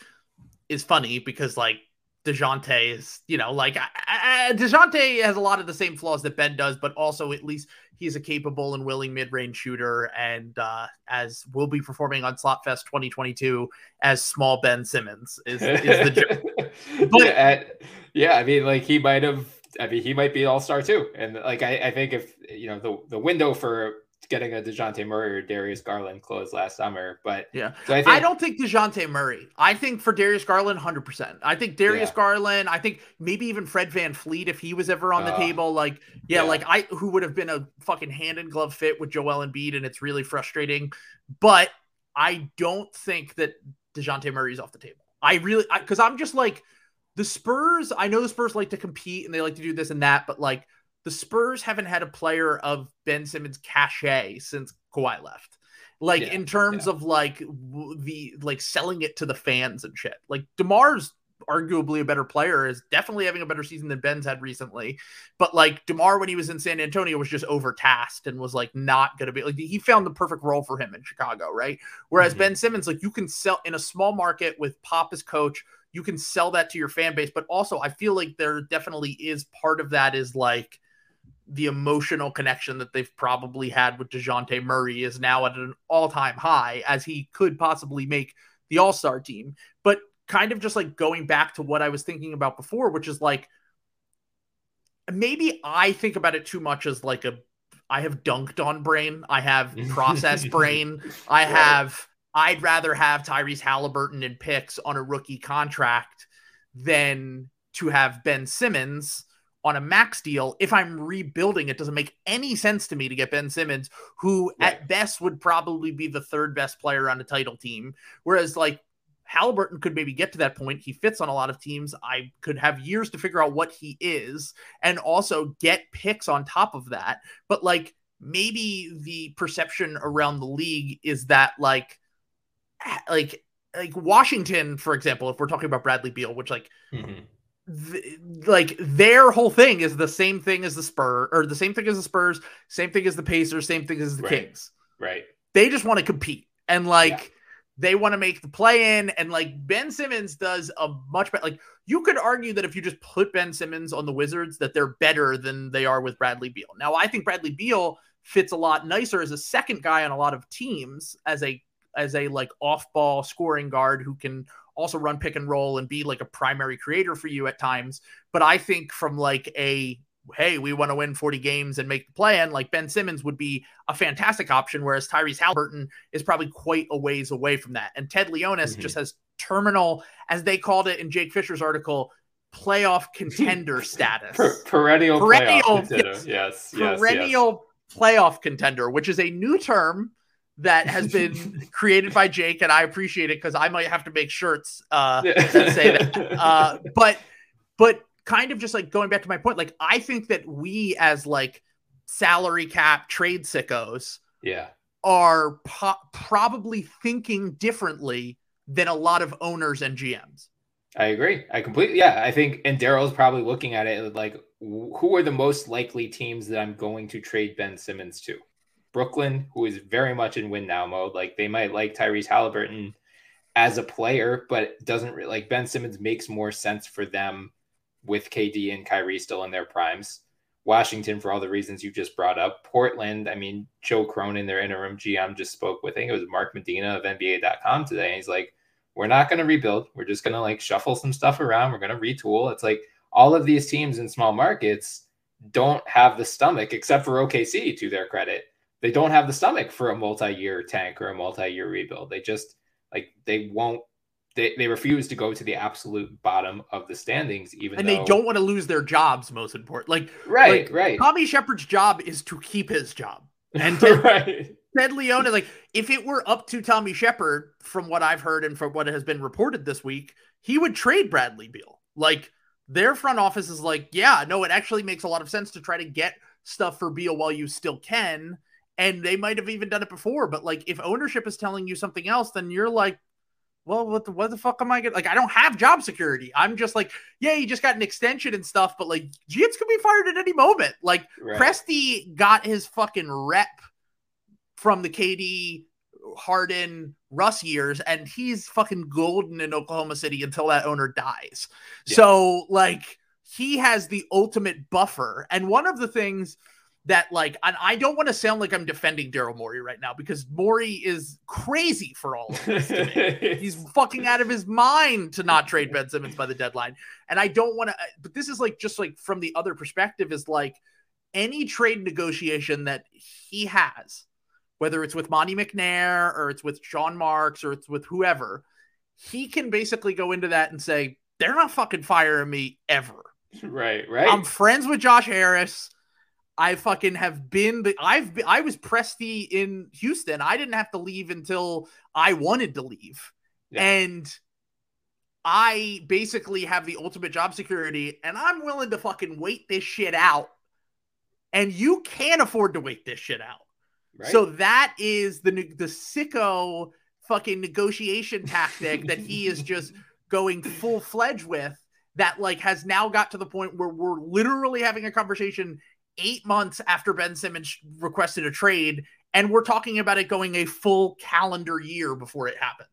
is funny because like DeJounte is, you know, like I, I, DeJounte has a lot of the same flaws that Ben does, but also at least he's a capable and willing mid-range shooter, and uh, as will be performing on Slop Fest 2022 as small Ben Simmons is, is the joke. But- yeah, yeah, I mean, like he might have. I mean, he might be all star too. And like I, I think if you know the the window for getting a Dejounte Murray or Darius Garland closed last summer, but Yeah. so I think I don't think DeJounte Murray. I think for Darius Garland, 100%. I think Darius Yeah. Garland, I think maybe even Fred VanVleet, if he was ever on the Uh, table, like, yeah, yeah. like I, who would have been a fucking hand and glove fit with Joel Embiid, and it's really frustrating. But I don't think that DeJounte Murray's off the table. I really, because I'm just like, the Spurs, I know the Spurs like to compete and they like to do this and that, but like, the Spurs haven't had a player of Ben Simmons' cachet since Kawhi left. Like Yeah, in terms of like w- the like selling it to the fans and shit. Like Demar's arguably a better player, is definitely having a better season than Ben's had recently. But like Demar, when he was in San Antonio, was just overtasked and was like not going to be like he found the perfect role for him in Chicago, right? Whereas Mhm. Ben Simmons, like you can sell in a small market with Pop as coach, you can sell that to your fan base. But also, I feel like there definitely is part of that is like the emotional connection that they've probably had with DeJounte Murray is now at an all time high as he could possibly make the all star team. But kind of just like going back to what I was thinking about before, which is like maybe I think about it too much as like a I have dunked on brain, I have process brain, I have I'd rather have Tyrese Halliburton and picks on a rookie contract than to have Ben Simmons on a max deal. If I'm rebuilding, it doesn't make any sense to me to get Ben Simmons, who at best would probably be the third best player on a title team. Whereas like Halliburton could maybe get to that point. He fits on a lot of teams. I could have years to figure out what he is and also get picks on top of that. But like maybe the perception around the league is that like like like Washington, for example, if we're talking about Bradley Beal, which like Mhm. th- like their whole thing is the same thing as the Spurs or the same thing as the Spurs, same thing as the Pacers, same thing as the Right. Kings. right. They just want to compete and like Yeah. they want to make the play in and like Ben Simmons does a much better like you could argue that if you just put Ben Simmons on the Wizards that they're better than they are with Bradley Beal. Now I think Bradley Beal fits a lot nicer as a second guy on a lot of teams as a as a like off-ball scoring guard who can also run pick and roll and be like a primary creator for you at times. But I think from like a hey, we want to win 40 games and make the plan, like Ben Simmons would be a fantastic option, whereas Tyrese Halliburton is probably quite a ways away from that. And Ted Leonsis Mhm. just has terminal, as they called it in Jake Fisher's article, playoff contender status. Per- perennial, Perennial, playoff contender. yes. Yes, yes, perennial playoff contender, which is a new term that has been created by Jake, and I appreciate it because I might have to make shirts uh, yes. that say that. Uh, but but kind of just like going back to my point, like I think that we as like salary cap trade sickos yeah, are po- probably thinking differently than a lot of owners and GMs. I agree. I completely. Yeah, I think, and Daryl's probably looking at it like, who are the most likely teams that I'm going to trade Ben Simmons to? Brooklyn, who is very much in win now mode. Like they might like Tyrese Halliburton as a player, but doesn't really like Ben Simmons makes more sense for them with KD and Kyrie still in their primes. Washington, for all the reasons you just brought up. Portland, I mean, Joe Cronin, their interim GM, just spoke with, I think it was Mark Medina of NBA.com today. And he's like, we're not going to rebuild. We're just going to like shuffle some stuff around. We're going to retool. It's like all of these teams in small markets don't have the stomach, except for OKC, to their credit. They don't have the stomach for a multi year tank or a multi year rebuild. They just like, they won't. They, they refuse to go to the absolute bottom of the standings, even And though they don't want to lose their jobs, most important. Like right, like, right, Tommy Sheppard's job is to keep his job. And Ted, right. Ted Leonsis is like, if it were up to Tommy Sheppard, from what I've heard and from what has been reported this week, he would trade Bradley Beal. Like their front office is like, yeah, no, it actually makes a lot of sense to try to get stuff for Beal while you still can. And they might have even done it before, but like if ownership is telling you something else, then you're like, well, what the, what the fuck am I gonna like? I don't have job security. I'm just like, yeah, you just got an extension and stuff, but like, Giannis could be fired at any moment. Like, right. Presti got his fucking rep from the KD, Harden, Russ years, and he's fucking golden in Oklahoma City until that owner dies. Yeah. So, like, he has the ultimate buffer. And one of the things that like and I don't want to sound like I'm defending Daryl Morey right now because Morey is crazy for all of this. He's fucking out of his mind to not trade Ben Simmons by the deadline. And I don't want to uh, but this is like just like from the other perspective is like any trade negotiation that he has, whether it's with Monte McNair or it's with Sean Marks or it's with whoever, he can basically go into that and say, they're not fucking firing me ever. Right, right. I'm friends with Josh Harris. I fucking have been the I've been, I was Presti in Houston. I didn't have to leave until I wanted to leave. Yeah. And I basically have the ultimate job security and I'm willing to fucking wait this shit out. And you can't afford to wait this shit out. Right. So that is the the sicko fucking negotiation tactic that he is just going full fledged with that like has now got to the point where we're literally having a conversation eight months after Ben Simmons requested a trade, and we're talking about it going a full calendar year before it happens.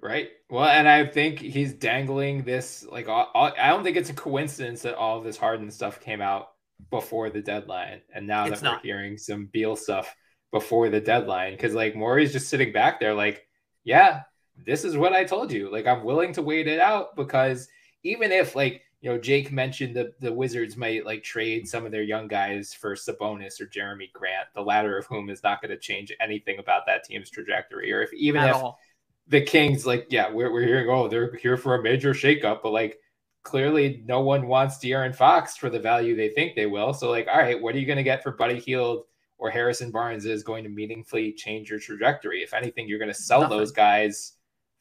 Right. Well, and I think he's dangling this. Like, all, all, I don't think it's a coincidence that all of this Harden stuff came out before the deadline, and now it's that not. we're hearing some Beal stuff before the deadline, because like Morey's just sitting back there, like, yeah, this is what I told you. Like, I'm willing to wait it out because even if like you know, Jake mentioned that the Wizards might like trade some of their young guys for Sabonis or Jerami Grant, the latter of whom is not going to change anything about that team's trajectory. Or if even At if all. the Kings, like, yeah, we're, we're hearing, oh, they're here for a major shakeup, but like clearly no one wants De'Aaron Fox for the value they think they will. So, like, all right, what are you going to get for Buddy Hield or Harrison Barnes is going to meaningfully change your trajectory? If anything, you're going to sell Nothing. those guys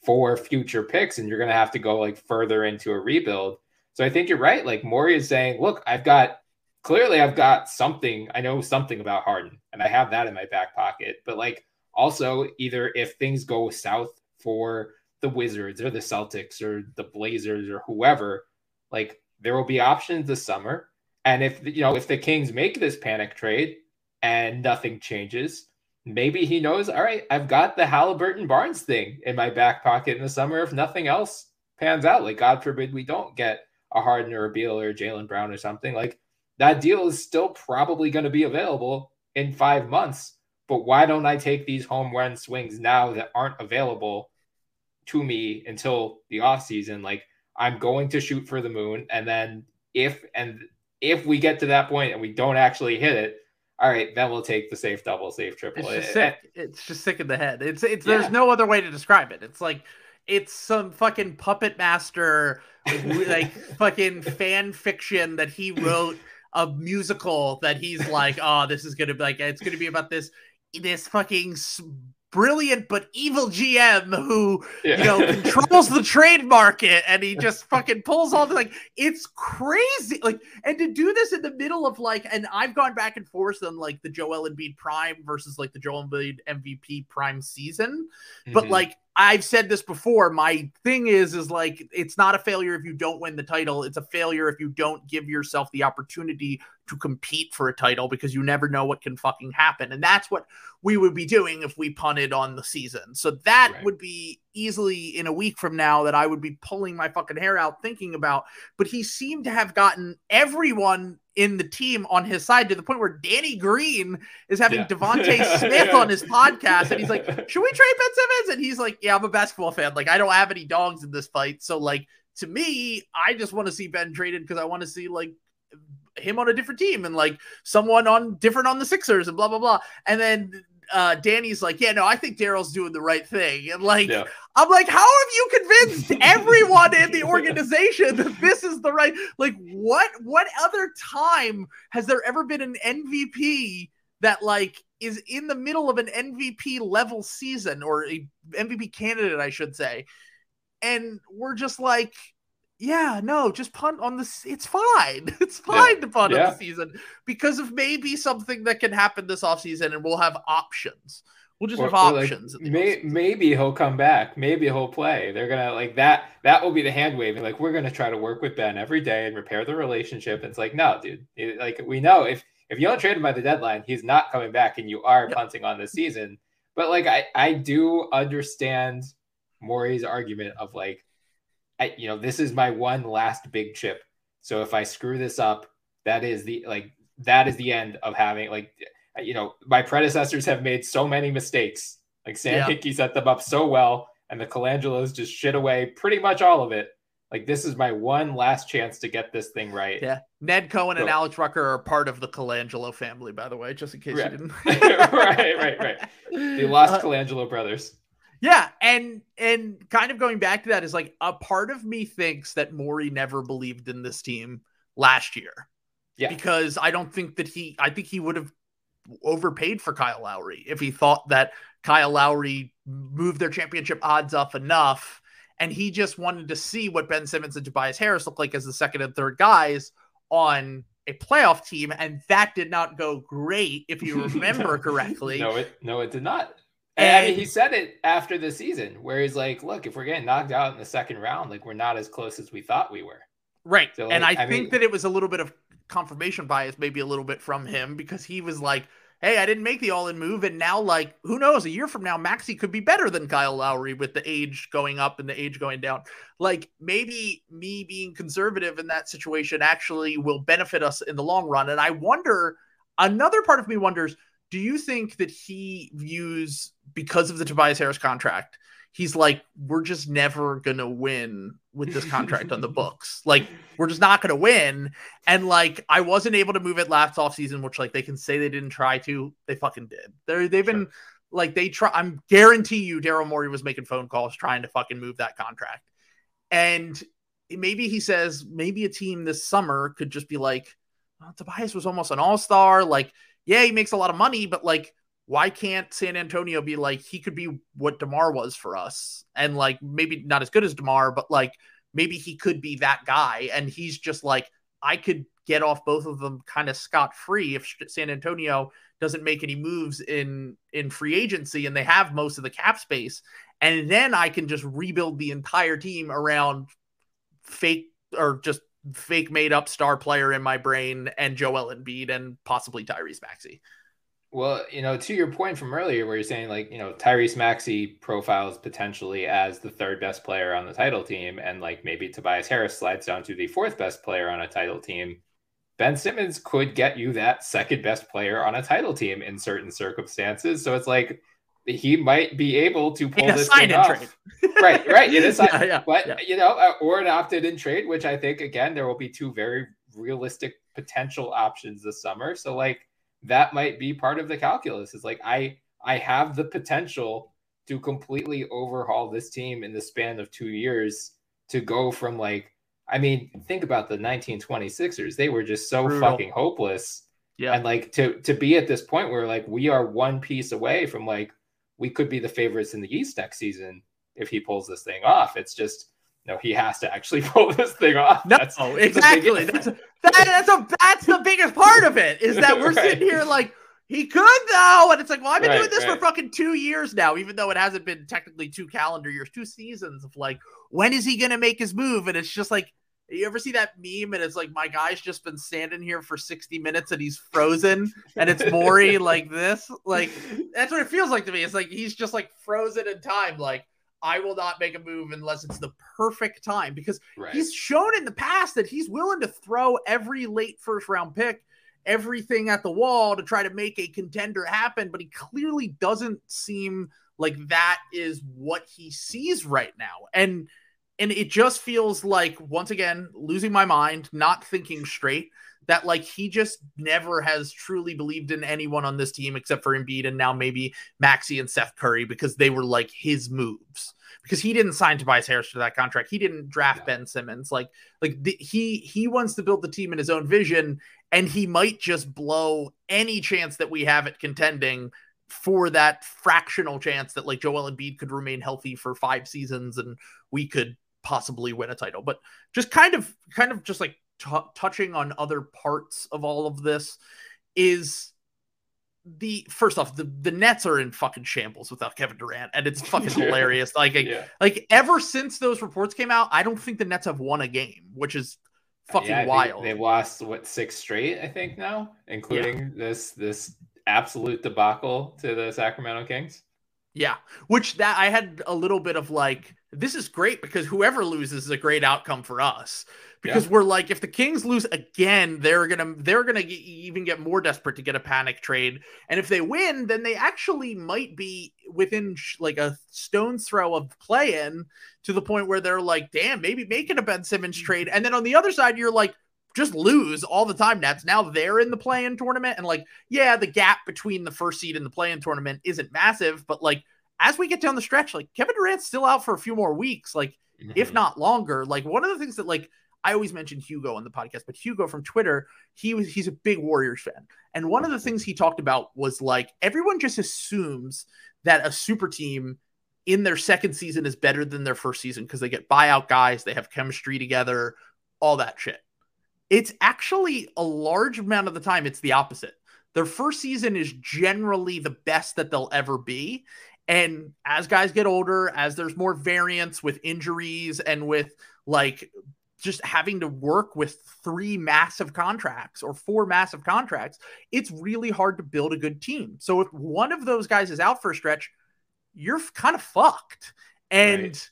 for future picks and you're going to have to go like further into a rebuild. So I think you're right. Like Morey is saying, look, I've got clearly I've got something. I know something about Harden, and I have that in my back pocket. But like also, either if things go south for the Wizards or the Celtics or the Blazers or whoever, like there will be options this summer. And if you know if the Kings make this panic trade and nothing changes, maybe he knows, all right, I've got the Halliburton Barnes thing in my back pocket in the summer if nothing else pans out. Like God forbid we don't get a Harden or a Beal or Jaylen Brown or something, like that deal is still probably going to be available in five months. But why don't I take these home run swings now that aren't available to me until the offseason? Like I'm going to shoot for the moon. And then if and if we get to that point and we don't actually hit it, all right, then we'll take the safe double, safe triple. It's just sick. It's just sick in the head. It's it's yeah. there's no other way to describe it. It's like it's some fucking puppet master like fucking fan fiction that he wrote a musical that he's like, oh, this is gonna be like it's gonna be about this this fucking brilliant but evil GM who yeah. you know controls the trade market and he just fucking pulls all the like it's crazy like and to do this in the middle of like and I've gone back and forth on like the Joel Embiid prime versus like the Joel Embiid MVP prime season mm-hmm. but like I've said this before. My thing is, is like it's not a failure if you don't win the title. It's a failure if you don't give yourself the opportunity to compete for a title because you never know what can fucking happen. And that's what we would be doing if we punted on the season. So that right. would be easily in a week from now that I would be pulling my fucking hair out thinking about. But he seemed to have gotten everyone in the team on his side to the point where Danny Green is having yeah. DeVonta Smith on his podcast, and he's like, "Should we trade Ben Simmons?" And he's like, "Yeah, I'm a basketball fan. Like, I don't have any dogs in this fight, so like." To me, I just want to see Ben traded because I want to see like him on a different team and like someone on different on the Sixers and blah blah blah. And then uh, Danny's like, yeah, no, I think Daryl's doing the right thing. And like, yeah. I'm like, how have you convinced everyone in the organization that this is the right? Like, what what other time has there ever been an MVP that like is in the middle of an MVP level season or a MVP candidate, I should say, and we're just like, yeah, no, just punt on this. It's fine. It's fine yeah. to punt yeah. on the season because of maybe something that can happen this offseason and we'll have options. We'll just or, have options. Like, may, maybe he'll come back. Maybe he'll play. They're gonna like that. That will be the hand waving. Like we're gonna try to work with Ben every day and repair the relationship. And it's like, no, dude. It, like we know if if you don't trade him by the deadline, he's not coming back, and you are punting on the season. But like I I do understand Morey's argument of like, I you know this is my one last big chip. So if I screw this up, that is the like that is the end of having like you know, my predecessors have made so many mistakes. Like Sam yeah. Hinkie set them up so well, and the Colangelos just shit away pretty much all of it. Like this is my one last chance to get this thing right. Yeah, Ned Cohen so, and Alex Rucker are part of the Colangelo family, by the way, just in case right. you didn't. right, right, right. The lost uh, Colangelo brothers. Yeah, and and kind of going back to that is like a part of me thinks that Morey never believed in this team last year. Yeah. Because I don't think that he I think he would have overpaid for Kyle Lowry if he thought that Kyle Lowry moved their championship odds up enough. And he just wanted to see what Ben Simmons and Tobias Harris look like as the second and third guys on a playoff team. And that did not go great, if you remember correctly. No, it no, it did not. And, I mean, he said it after the season where he's like, look, if we're getting knocked out in the second round, like we're not as close as we thought we were. Right. So, like, and I, I think mean, that it was a little bit of confirmation bias, maybe a little bit from him because he was like, hey, I didn't make the all in move. And now, like, who knows? A year from now, Maxey could be better than Kyle Lowry with the age going up and the age going down. Like, maybe me being conservative in that situation actually will benefit us in the long run. And I wonder, another part of me wonders, do you think that he views, because of the Tobias Harris contract, he's like, we're just never gonna win with this contract on the books. Like, we're just not gonna win. And like, I wasn't able to move it last off season, which like they can say they didn't try to. They fucking did. They're they've sure. been like they try. I'm guarantee you, Daryl Morey was making phone calls trying to fucking move that contract. And maybe he says maybe a team this summer could just be like, oh, Tobias was almost an all star. Like, yeah, he makes a lot of money, but like why can't San Antonio be like he could be what DeMar was for us? And like maybe not as good as DeMar, but like maybe he could be that guy. And he's just like, I could get off both of them kind of scot free if San Antonio doesn't make any moves in in free agency and they have most of the cap space. And then I can just rebuild the entire team around fake or just fake made up star player in my brain and Joel Embiid and possibly Tyrese Maxey. Well, you know, to your point from earlier, where you're saying like, you know, Tyrese Maxey profiles potentially as the third best player on the title team, and like maybe Tobias Harris slides down to the fourth best player on a title team. Ben Simmons could get you that second best player on a title team in certain circumstances. So it's like he might be able to pull this thing off. Trade. right, right. It is, yeah, yeah, but yeah. you know, uh, or an opted-in trade, which I think again there will be two very realistic potential options this summer. So like that might be part of the calculus. Is like I I have the potential to completely overhaul this team in the span of two years to go from like I mean, think about the 1926ers. They were just so Brutal. fucking hopeless. Yeah. And like to to be at this point where like we are one piece away from like we could be the favorites in the East next season if he pulls this thing off. It's just no, he has to actually pull this thing off. No, that's, exactly. That's a, that, that's a that's the biggest part of it is that we're right. sitting here like he could though, and it's like, well, I've been right, doing this right. for fucking two years now, even though it hasn't been technically two calendar years, two seasons of like, when is he gonna make his move? And it's just like, you ever see that meme? And it's like, my guy's just been standing here for 60 minutes and he's frozen, and it's Morey like this. Like, that's what it feels like to me. It's like he's just like frozen in time, like I will not make a move unless it's the perfect time because right. he's shown in the past that he's willing to throw every late first round pick, everything at the wall to try to make a contender happen. But he clearly doesn't seem like that is what he sees right now. And and it just feels like once again losing my mind, not thinking straight that like he just never has truly believed in anyone on this team except for Embiid and now maybe Maxey and Seth Curry because they were like his moves because he didn't sign Tobias Harris to that contract. He didn't draft. Ben Simmons. Like like the, he he wants to build the team in his own vision and he might just blow any chance that we have at contending for that fractional chance that like Joel Embiid could remain healthy for five seasons and we could possibly win a title. But just kind of, kind of just like t- touching on other parts of all of this is the first off the, the Nets are in fucking shambles without Kevin Durant and it's fucking Yeah. hilarious. Like Yeah. like ever since those reports came out, I don't think the Nets have won a game, which is fucking Yeah, wild. They've lost what six straight, I think now, including this this absolute debacle to the Sacramento Kings. Yeah, which that I had a little bit of like, this is great because whoever loses is a great outcome for us. Because we're like, if the Kings lose again, they're gonna they're gonna get, even get more desperate to get a panic trade, and if they win, then they actually might be within sh- like a stone's throw of play-in to the point where they're like, damn, maybe making a Ben Simmons trade, and then on the other side, you're like. Just lose all the time, Nets. Now they're in the play-in tournament, and like, yeah, the gap between the first seed and the play-in tournament isn't massive, but like, as we get down the stretch, like Kevin Durant's still out for a few more weeks, like if Mhm. not longer. Like one of the things that like I always mention Hugo on the podcast, but Hugo from Twitter, he was he's a big Warriors fan. And one of the things he talked about was like everyone just assumes that a super team in their second season is better than their first season because they get buyout guys, they have chemistry together, all that shit. It's actually a large amount of the time it's the opposite. Their first season is generally the best that they'll ever be. And as guys get older, as there's more variance with injuries and with like just having to work with three massive contracts or four massive contracts, it's really hard to build a good team. So if one of those guys is out for a stretch, you're kind of fucked. And Right.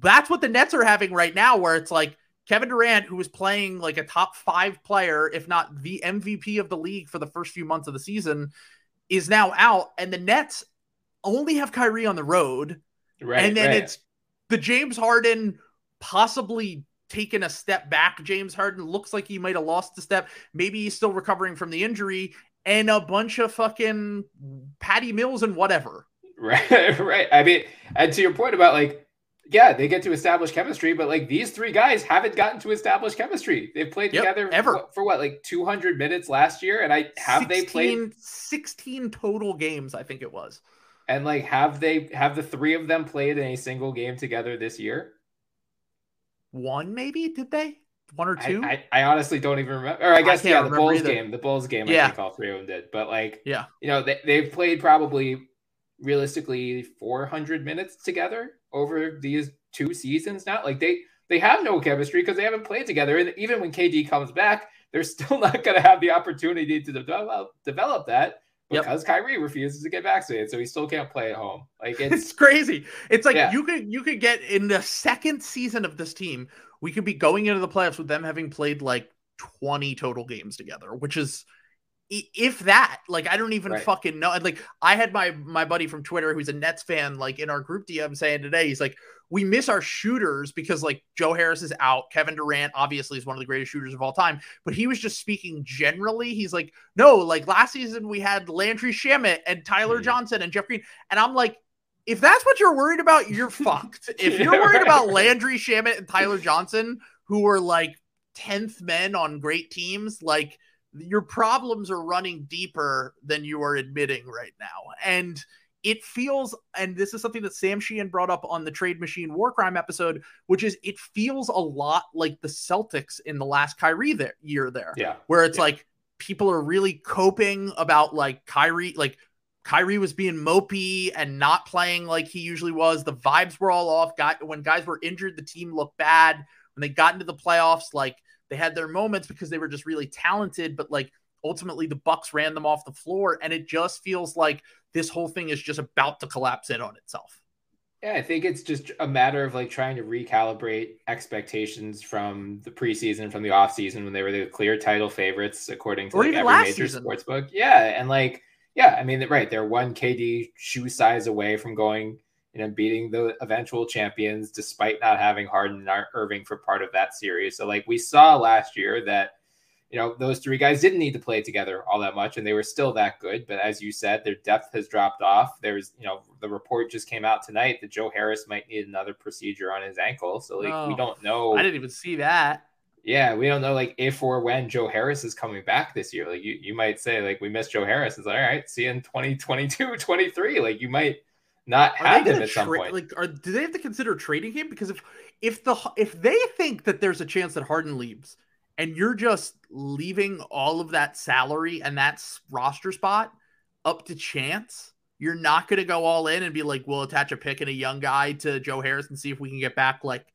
that's what the Nets are having right now, where it's like Kevin Durant, who was playing like a top five player, if not the MVP of the league for the first few months of the season, is now out. And the Nets only have Kyrie on the road. right, and then right. it's the James Harden possibly taken a step back. James Harden looks like he might have lost a step. Maybe he's still recovering from the injury. And a bunch of fucking Patty Mills and whatever. Right, right. I mean, and to your point about like, yeah, they get to establish chemistry, but like these three guys haven't gotten to establish chemistry. They've played Yep, together ever. what- for what, like 200 minutes last year, and I have they played 16 16 total games, I think it was. and like have they have the three of them played in a single game together this year? One, maybe, did they? One or two? I, I honestly don't even remember. Or I guess can't yeah, the Bulls either. game, the Bulls game. Yeah. I think all three of them did, but like yeah. you know they, they've played probably realistically 400 minutes together over these two seasons now like they they have no chemistry because they haven't played together and even when kd comes back they're still not going to have the opportunity to develop develop that Yep. because Kyrie refuses to get vaccinated so he still can't play at home like It's it's crazy. It's like Yeah. you could you could get in the second season of this team, we could be going into the playoffs with them having played like 20 total games together, which is if that, like I don't even Right. fucking know. Like I had my my buddy from Twitter who's a Nets fan, like in our group DM saying today, he's like, we miss our shooters because like Joe Harris is out. Kevin Durant obviously is one of the greatest shooters of all time, but he was just speaking generally. He's like, no, like last season we had Landry Shamet and Tyler Mhm. Johnson and Jeff Green, and I'm like, if that's what you're worried about, you're fucked. If you're Yeah, worried right. about Landry Shamet and Tyler Johnson, who were like 10th men on great teams, like your problems are running deeper than you are admitting right now. And it feels, and this is something that Sam Sheehan brought up on the Trade Machine War Crime episode, which is it feels a lot like the Celtics in the last Kyrie there, year there yeah where it's Yeah. like people are really coping about like Kyrie, like Kyrie was being mopey and not playing like he usually was. The vibes were all off. Guy, when guys were injured, the team looked bad. When they got into the playoffs, like they had their moments because they were just really talented, but like ultimately the Bucks ran them off the floor, and it just feels like this whole thing is just about to collapse in on itself. Yeah, I think it's just a matter of like trying to recalibrate expectations from the preseason, from the offseason when they were the clear title favorites according to Or like every major season. sports book. Yeah, and like yeah, I mean right, they're one KD shoe size away from going you know beating the eventual champions despite not having Harden and Ir- Irving for part of that series. So like we saw last year that you know those three guys didn't need to play together all that much and they were still that good but as you said their depth has dropped off there's you know the report just came out tonight that joe harris might need another procedure on his ankle so like we Oh. don't know I didn't even see that. Yeah, we don't know like if or when Joe Harris is coming back this year. Like you, you might say like we miss Joe Harris. It's like all right, see you in 2022, 23. Like you might not have him at some tra- point. Like, are, do they have to consider trading him? Because if if the if they think that there's a chance that Harden leaves, and you're just leaving all of that salary and that roster spot up to chance, you're not going to go all in and be like, we'll attach a pick and a young guy to Joe Harris and see if we can get back like.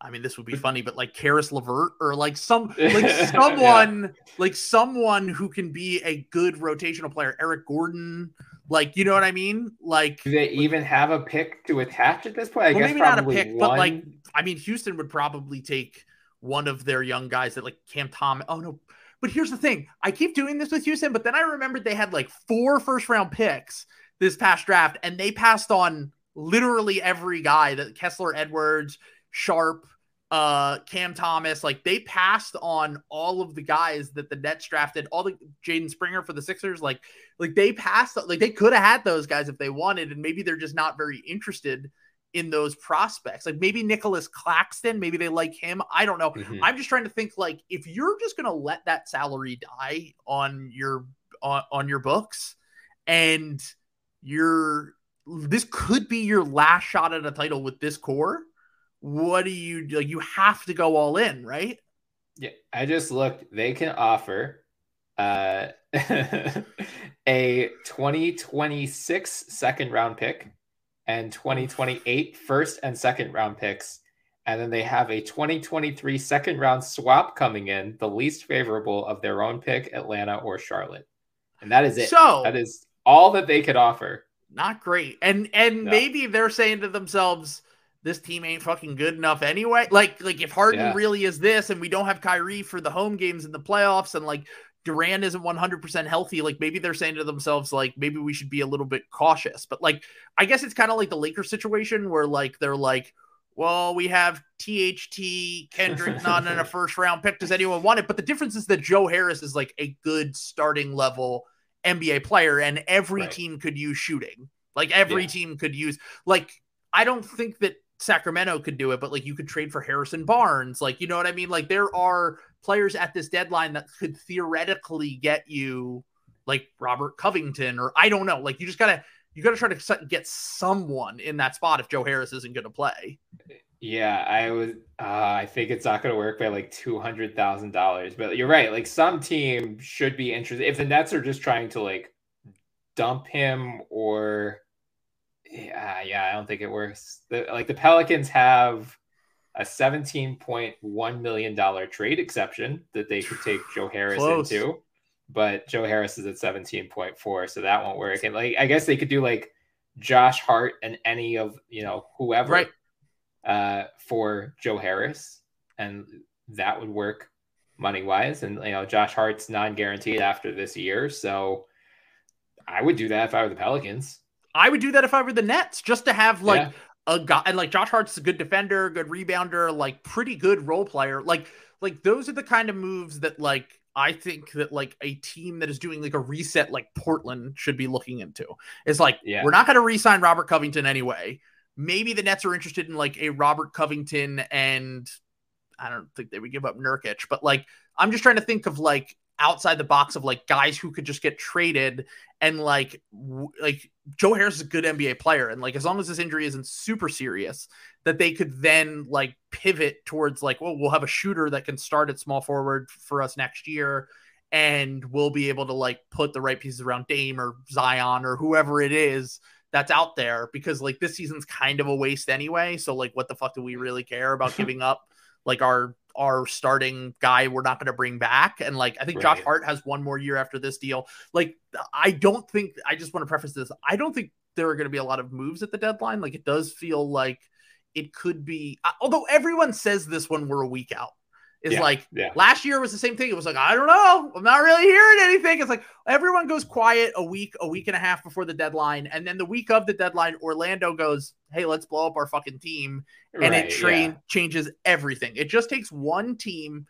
I mean, this would be funny, but like Caris LeVert or like some like someone yeah. like someone who can be a good rotational player, Eric Gordon, like, you know what I mean? Like, do they even have a pick to attach at this point? I well, guess maybe not a pick, one. but like, I mean, Houston would probably take one of their young guys that like Cam Thomas. Oh no, but here's the thing: I keep doing this with Houston, but then I remembered they had like four first round picks this past draft, and they passed on literally every guy that Kessler Edwards, Sharpe, uh Cam Thomas, like they passed on all of the guys that the Nets drafted, all the Jaden Springer for the Sixers, like like they passed like they could have had those guys if they wanted, and maybe they're just not very interested in those prospects. Like maybe Nicolas Claxton, maybe they like him. I don't know. Mm-hmm. I'm just trying to think like if you're just gonna let that salary die on your on, on your books and you're this could be your last shot at a title with this core what do you like you have to go all in right? Yeah i just looked they can offer uh a 2026 second round pick and 2028 first and second round picks. And then they have a 2023 second round swap coming in the least favorable of their own pick atlanta or charlotte. And that is it. So that is all that they could offer. Not great. And and no. maybe they're saying to themselves this team ain't fucking good enough anyway. Like, like if Harden yeah. really is this, and we don't have Kyrie for the home games in the playoffs, and like Durant isn't 100% healthy, like maybe they're saying to themselves, like maybe we should be a little bit cautious. But like, I guess it's kind of like the Lakers situation where like they're like, well, we have THT Kendrick not in a first round pick. Does anyone want it? But the difference is that Joe Harris is like a good starting level NBA player, and every right. team could use shooting. Like every yeah. team could use like I don't think that Sacramento could do it, but like you could trade for Harrison Barnes. Like, you know what I mean? Like there are players at this deadline that could theoretically get you like Robert Covington or I don't know. Like you just gotta you gotta try to get someone in that spot if Joe Harris isn't gonna play. Yeah, I was. Uh, I think it's not going to work by like two hundred thousand dollars. But you're right. Like some team should be interested if the Nets are just trying to like dump him or yeah, yeah, I don't think it works. The, like the Pelicans have a $17.1 million trade exception that they could take Joe Harris Close. into, but Joe Harris is at 17.4, so that won't work. And like, I guess they could do like Josh Hart and any of, you know, whoever right. uh, for Joe Harris, and that would work money wise. And, you know, Josh Hart's non guaranteed after this year, so I would do that if I were the Pelicans. I would do that if I were the Nets, just to have like yeah. a guy and like Josh Hart's a good defender, good rebounder, like pretty good role player. Like like those are the kind of moves that like I think that like a team that is doing like a reset like Portland should be looking into. It's like yeah. we're not going to re-sign Robert Covington anyway. Maybe the Nets are interested in like a Robert Covington and I don't think they would give up Nurkic, but like I'm just trying to think of like outside the box of like guys who could just get traded and like w- like Joe Harris is a good NBA player and like as long as this injury isn't super serious that they could then like pivot towards like well we'll have a shooter that can start at small forward for us next year and we'll be able to like put the right pieces around Dame or Zion or whoever it is that's out there because like this season's kind of a waste anyway so like what the fuck do we mm. really care about giving up like our our starting guy we're not going to bring back. And like, I think right. Josh Hart has one more year after this deal. Like, I don't think, I just want to preface this. I don't think there are going to be a lot of moves at the deadline. Like, it does feel like it could be, although everyone says this when we're a week out is yeah, like yeah. last year was the same thing. It was like, I don't know. I'm not really hearing anything. It's like everyone goes quiet a week, a week and a half before the deadline. And then the week of the deadline, Orlando goes, Hey, let's blow up our fucking team. And right, it train yeah. changes everything. It just takes one team.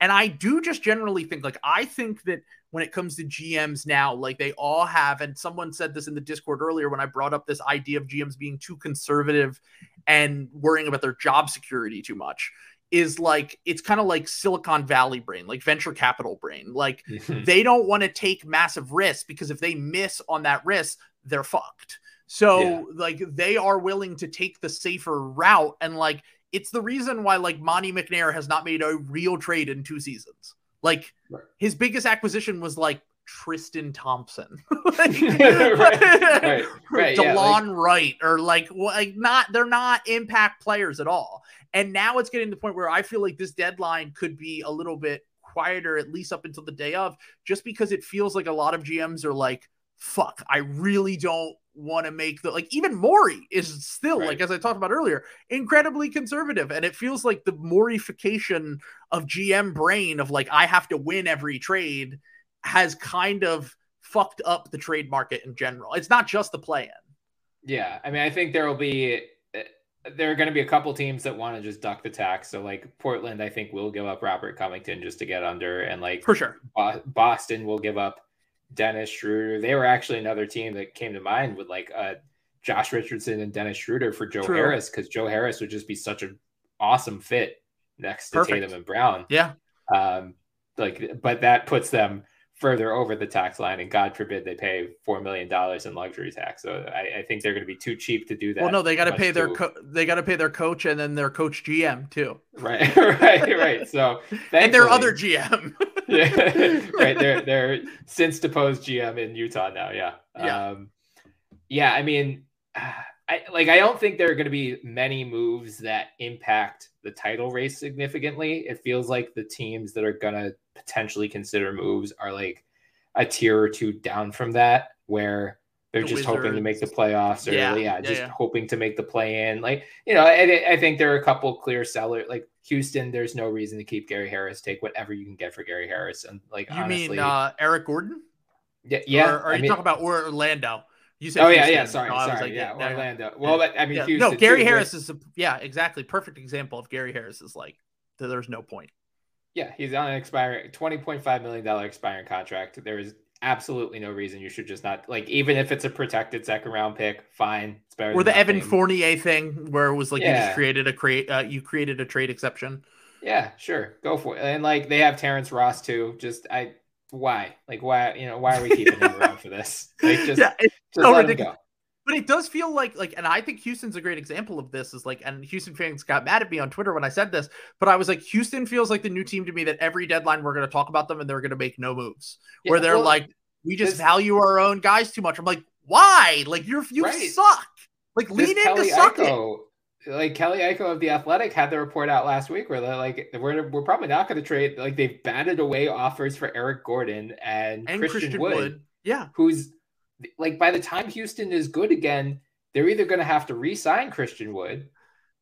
And I do just generally think like I think that when it comes to GMs now, like they all have, and someone said this in the Discord earlier when I brought up this idea of GMs being too conservative and worrying about their job security too much is like it's kind of like Silicon Valley brain, like venture capital brain. Like Mhm. they don't want to take massive risks because if they miss on that risk, they're fucked. So Yeah. like they are willing to take the safer route and like it's the reason why like Monte McNair has not made a real trade in two seasons. Like Right. his biggest acquisition was like Tristan Thompson. Like, right, right, right, yeah, like- Delon Wright or like like not they're not impact players at all. And now it's getting to the point where I feel like this deadline could be a little bit quieter at least up until the day of just because it feels like a lot of GMs are like fuck, I really don't want to make the like even Morey is still Right. like as I talked about earlier, incredibly conservative and it feels like the Moreyfication of GM brain of like I have to win every trade has kind of fucked up the trade market in general. It's not just the play in. Yeah, I mean, I think there will be eh, there are going to be a couple teams that want to just duck the tax. So like Portland, I think will give up Robert Covington just to get under, and like For sure. Bo- Boston will give up Dennis Schroeder. They were actually another team that came to mind with like uh, Josh Richardson and Dennis Schroeder for Joe True. Harris because Joe Harris would just be such an awesome fit next to Perfect. Tatum and Brown. Yeah. Um, like, but that puts them further over the tax line, and God forbid they pay four million dollars in luxury tax. So I, I think they're going to be too cheap to do that. Well, no, they got to pay their too- co- they got to pay their coach and then their coach GM too, right, right, right. So and their other GM. yeah, right. They're they're since deposed GM in Utah now. Yeah, Yeah. um, yeah. I mean, I like. I don't think there are going to be many moves that impact the title race significantly. It feels like the teams that are going to potentially consider moves are like a tier or two down from that, where they're The just hoping to make the playoffs or Yeah, yeah, yeah, just yeah. hoping to make the play in. Like you know, I, I think there are a couple clear sellers. Like Houston, there's no reason to keep Gary Harris. Take whatever you can get for Gary Harris, and like You honestly, mean uh, Eric Gordon? yeah, yeah. Or, or are I you mean- talking about Orlando? You said oh yeah, Houston. yeah. Sorry, No, I was sorry. like, yeah, no. Orlando. Well, but I mean, Yeah. Houston. no, Gary too, Harris is a, yeah, exactly perfect example of Gary Harris is like there's no point. Yeah, he's on an expiring twenty point five million dollar expiring contract. There is absolutely no reason you should just not like even if it's a protected second round pick, fine. It's better. Or the Evan nothing. Fournier thing where it was like you just created a create uh, you created a trade exception. Yeah, sure, go for it. And like they have Terrence Ross too. Just I why like why you know why are we keeping him around for this? Just yeah, it's just so ridiculous. go. But it does feel like like, and I think Houston's a great example of this. Is like, and Houston fans got mad at me on Twitter when I said this, but I was like, Houston feels like the new team to me that every deadline we're going to talk about them and they're going to make no moves. where they're well, like, we just this- value our own guys too much. I'm like, why? Like you're you Right. suck. Like this lean into sucking. Like Kelly Iko of the Athletic had the report out last week where they're like, we're, we're probably not going to trade. Like they've batted away offers for Eric Gordon and, And Christian, Wood, Yeah. who's like by the time Houston is good again, they're either going to have to re-sign Christian Wood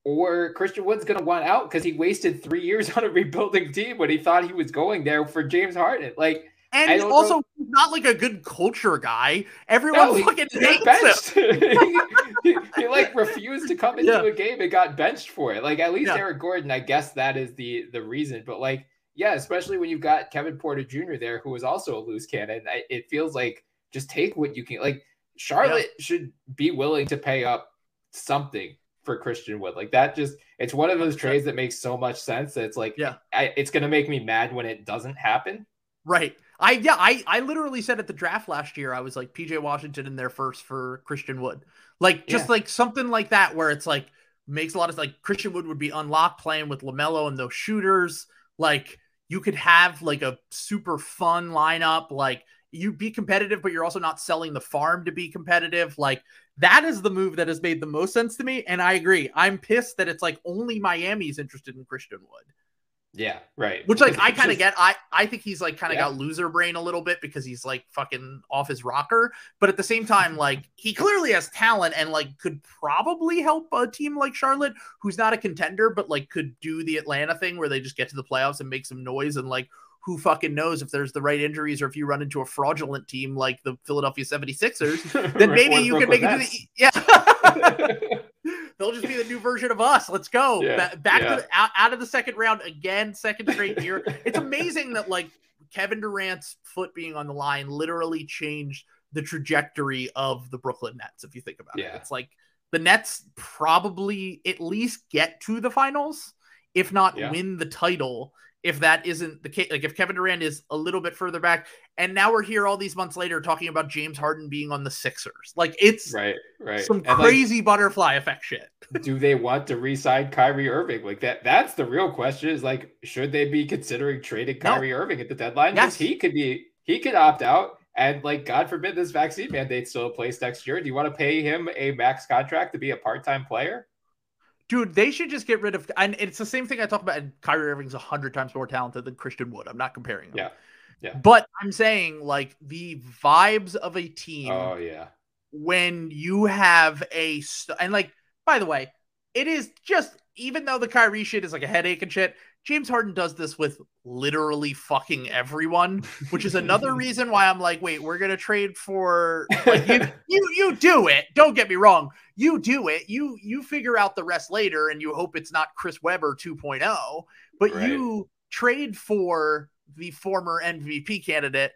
or Christian Wood's going to want out because he wasted three years on a rebuilding team when he thought he was going there for James Harden. Like, And also know- not like a good culture guy. Everyone no, he, fucking he hates him. benched. he, he, he, like refused to come into Yeah. a game and got benched for it. Like at least Yeah. Eric Gordon, I guess that is the the reason. But like, yeah, especially when you've got Kevin Porter Jr. there, who is also a loose cannon. I, it feels like just take what you can. Like Charlotte should be willing to pay up something for Christian Wood. Like that just it's one of those trades that makes so much sense that it's like Yeah. I, it's gonna make me mad when it doesn't happen. Right. I yeah, I I literally said at the draft last year, I was like PJ Washington in there first for Christian Wood. Like just Yeah. like something like that where it's like makes a lot of like Christian Wood would be unlocked playing with LaMelo and those shooters. Like you could have like a super fun lineup. Like you be competitive, but you're also not selling the farm to be competitive. Like that is the move that has made the most sense to me. And I agree. I'm pissed that it's like only Miami's interested in Christian Wood. Yeah, right. Which like I kind of get. I I think he's like kind of Yeah. got loser brain a little bit because he's like fucking off his rocker. But at the same time, like he clearly has talent and like could probably help a team like Charlotte, who's not a contender, but like could do the Atlanta thing where they just get to the playoffs and make some noise and like who fucking knows if there's the right injuries or if you run into a fraudulent team like the Philadelphia 76ers, then maybe you can make it to the yeah. They'll just be the new version of us. Let's go Yeah, back yeah. to the, out, out of the second round again, second straight year. it's amazing that like Kevin Durant's foot being on the line literally changed the trajectory of the Brooklyn Nets. If you think about it, it's like the Nets probably at least get to the finals, if not Yeah. win the title. If that isn't the case, like if Kevin Durant is a little bit further back, and now we're here all these months later talking about James Harden being on the Sixers, like it's Right, right. some And, like, crazy butterfly effect shit. do they want to re-sign Kyrie Irving? Like that that's the real question is like should they be considering trading No. Kyrie Irving at the deadline? Because Yes. he could be he could opt out and like God forbid this vaccine mandate still in place next year. Do you want to pay him a max contract to be a part-time player? Dude, they should just get rid of. And it's the same thing I talk about. And Kyrie Irving's a hundred times more talented than Christian Wood. I'm not comparing them. Yeah, yeah. But I'm saying like the vibes of a team Oh yeah. when you have a st- and like by the way, it is just even though the Kyrie shit is like a headache and shit. James Harden does this with literally fucking everyone, which is another reason why I'm like, wait, we're gonna trade for like you, you you do it. Don't get me wrong, you do it. You you figure out the rest later, and you hope it's not Chris Webber 2.0, but Right. you trade for the former MVP candidate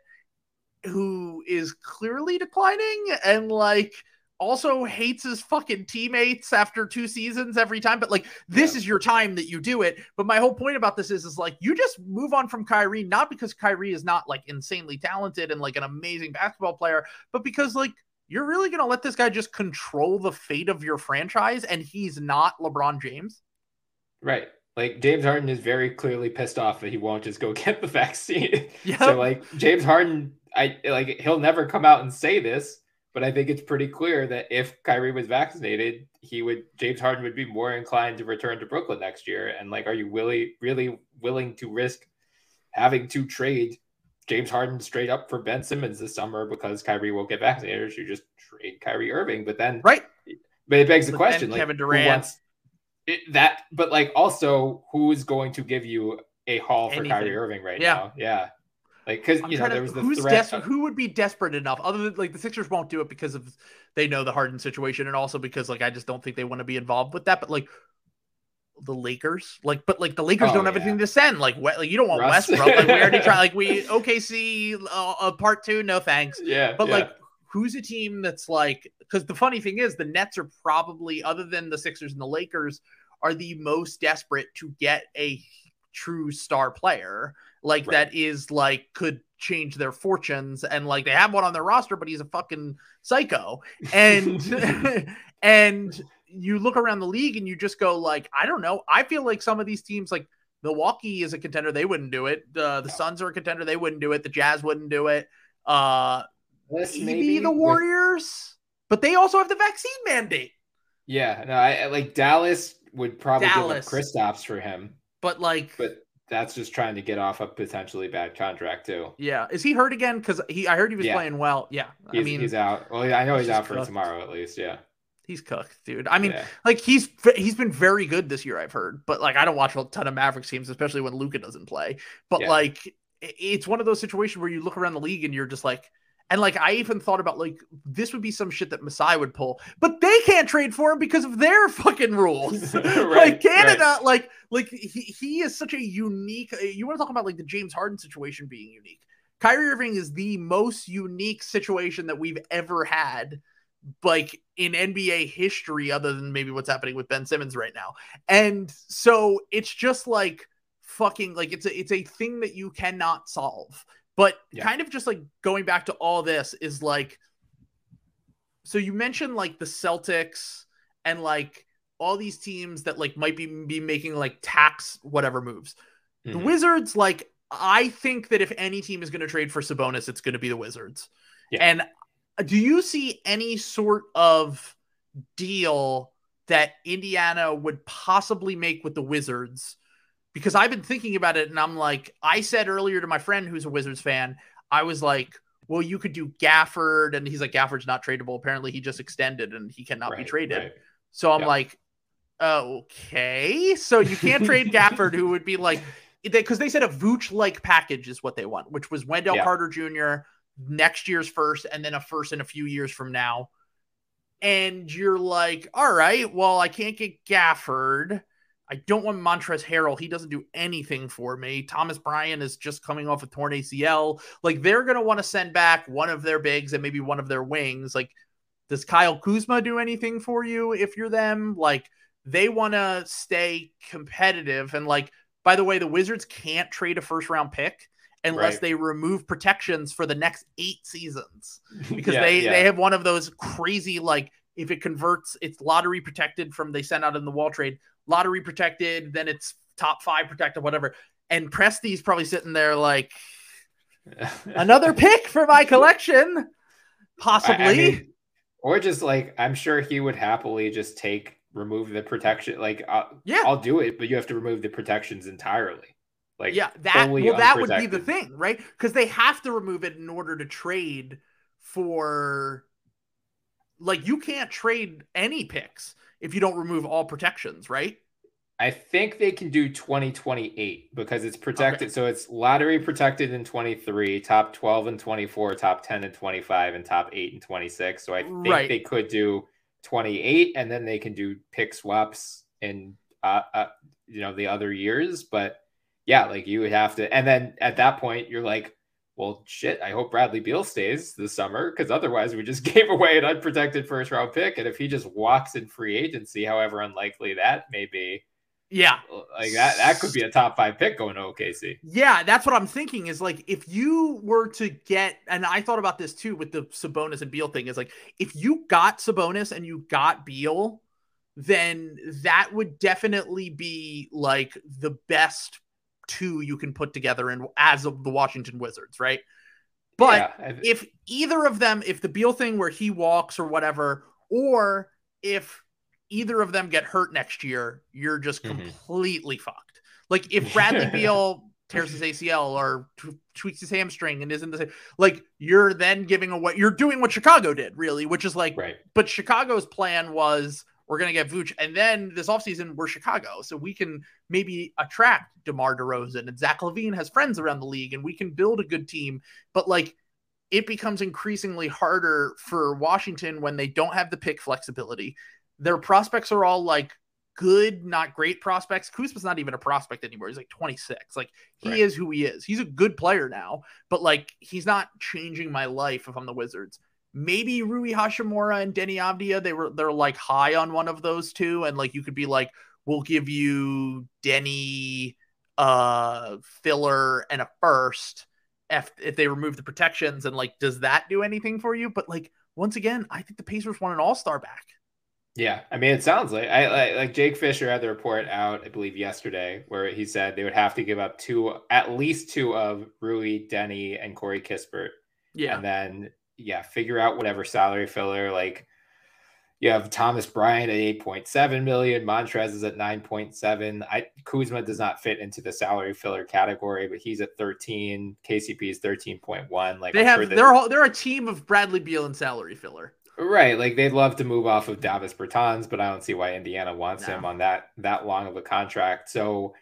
who is clearly declining and like also hates his fucking teammates after two seasons every time. But like this Yeah. is your time that you do it. But my whole point about this is is like you just move on from Kyrie, not because Kyrie is not like insanely talented and like an amazing basketball player, but because like you're really gonna let this guy just control the fate of your franchise and he's not LeBron James. Right. Like James Harden is very clearly pissed off that he won't just go get the vaccine. Yep. So like James Harden, I like he'll never come out and say this, but I think it's pretty clear that if Kyrie was vaccinated, he would James Harden would be more inclined to return to Brooklyn next year. And like, are you really really willing to risk having to trade James Harden straight up for Ben Simmons this summer because Kyrie won't get vaccinated? Or should you just trade Kyrie Irving? But then Right. but it begs the question, like Kevin who Durant- wants it, that? But like, also, who is going to give you a haul for Anything. Kyrie Irving right Yeah. now? Yeah, like because you know trying there was the who's threat. desperate? of- Who would be desperate enough? Other than like the Sixers won't do it because of they know the Harden situation, and also because like I just don't think they want to be involved with that. But like the Lakers, like but like the Lakers Oh, don't have yeah. anything to send. Like we- like you don't want Russ. Westbrook. Like we already tried. Like we OKC uh, uh, part two, no thanks. yeah, But yeah. like who's a team that's like because the funny thing is the Nets are probably other than the Sixers and the Lakers are the most desperate to get a true star player like Right. that is like could change their fortunes and like they have one on their roster but he's a fucking psycho. And and you look around the league and you just go like I don't know. I feel like some of these teams like Milwaukee is a contender they wouldn't do it. The the Suns are a contender they wouldn't do it. The Jazz wouldn't do it. Uh This maybe the with- Warriors, but they also have the vaccine mandate. yeah, no, I I- like Dallas would probably Dallas. give up Kristaps for him, But like, but that's just trying to get off a potentially bad contract too. yeah, is he hurt again? Because he, I heard he was Yeah. playing well. Yeah, He's, I mean, he's out. Well, I know he's he's out for cooked. tomorrow at least. Yeah. he's cooked, dude. I mean, yeah. like he's he's been very good this year. I've heard, but like I don't watch a ton of Mavericks teams, especially when Luka doesn't play. But Yeah. like, it's one of those situations where you look around the league and you're just like. And like I even thought about like this would be some shit that Masai would pull, but they can't trade for him because of their fucking rules. like Right, Canada, like like he, he is such a unique. uh, You want to talk about like the James Harden situation being unique? Kyrie Irving is the most unique situation that we've ever had, like in NBA history, other than maybe what's happening with Ben Simmons right now. And so it's just like fucking like it's a it's a thing that you cannot solve. But Yeah. kind of just like going back to all this is like so you mentioned like the Celtics and like all these teams that like might be be making like tax whatever moves. The Mhm. Wizards, like, I think that if any team is going to trade for Sabonis, it's going to be the Wizards. Yeah. And do you see any sort of deal that Indiana would possibly make with the Wizards? Because I've been thinking about it and I'm like, I said earlier to my friend who's a Wizards fan, I was like, well, you could do Gafford. And he's like, Gafford's not tradable. Apparently, he just extended and he cannot be traded. right. So I'm Yeah. like, okay. So you can't trade Gafford, who would be like, because they said a Vooch like package is what they want, which was Wendell Yeah. Carter Jr. next year's first, and then a first in a few years from now. And you're like, all right, well, I can't get Gafford. I don't want Montrez Harrell. He doesn't do anything for me. Thomas Bryant is just coming off a torn ACL. Like they're gonna want to send back one of their bigs and maybe one of their wings. Like, does Kyle Kuzma do anything for you if you're them? Like, they want to stay competitive. And like, by the way, the Wizards can't trade a first round pick unless Right. they remove protections for the next eight seasons because Yeah, they yeah. they have one of those crazy like if it converts it's lottery protected from they sent out in the wall trade lottery protected then it's top five protected whatever. And Presti's probably sitting there like another pick for my collection possibly. I mean, or just like I'm sure he would happily just take remove the protection. Like uh, yeah. I'll do it, but you have to remove the protections entirely. Like yeah that well that would be the thing right? Because they have to remove it in order to trade for like you can't trade any picks if you don't remove all protections right I think they can do 2028 because it's protected. So it's lottery protected in 23, top 12 and 24, top 10 and 25, and top 8 and 26. So I think Right. they could do 28 and then they can do pick swaps in uh, uh you know the other years. But yeah, like you would have to and then at that point you're like, well shit, I hope Bradley Beal stays this summer because otherwise we just gave away an unprotected first round pick. And if he just walks in free agency, however unlikely that may be, yeah uh, like that that could be a top five pick going to OKC. Yeah, that's what I'm thinking is like if you were to get, and I thought about this too with the Sabonis and Beal thing, is like if you got Sabonis and you got Beal, then that would definitely be like the best two you can put together in as of the Washington Wizards, right? But Yeah, if either of them, if the Beal thing where he walks or whatever, or if either of them get hurt next year, you're just Mhm. completely fucked. Like if Bradley Beal tears his ACL or t- tweaks his hamstring and isn't the same, like you're then giving away, you're doing what Chicago did, really, which is like, right. but Chicago's plan was we're going to get Vooch. And then this offseason, we're Chicago. So we can maybe attract DeMar DeRozan and Zach LaVine has friends around the league and we can build a good team. But like it becomes increasingly harder for Washington when they don't have the pick flexibility. Their prospects are all like good, not great prospects. Kuzma's not even a prospect anymore. He's like 26. Like he Right. is who he is. He's a good player now, but like he's not changing my life if I'm the Wizards maybe Rui Hachimura and Deni Avdija, they were they're like high on one of those two, and like you could be like, we'll give you Deni uh filler and a first if if they remove the protections, and like, does that do anything for you? But like once again, I think the Pacers want an all-star back. Yeah, I mean, it sounds like I like, like Jake Fisher had the report out, I believe, yesterday, where he said they would have to give up two, at least two of Rui, Denny, and Corey Kispert, Yeah. and then yeah, figure out whatever salary filler. Like you have Thomas Bryant at eight point seven million, Montrez is at nine point seven. I Kuzma does not fit into the salary filler category, but he's at thirteen. KCP is thirteen point one. Like they I'm have sure that- they're all, they're a team of Bradley Beal and salary filler. Right, like they'd love to move off of Davis Bertans, but I don't see why Indiana wants No. him on that that long of a contract. So,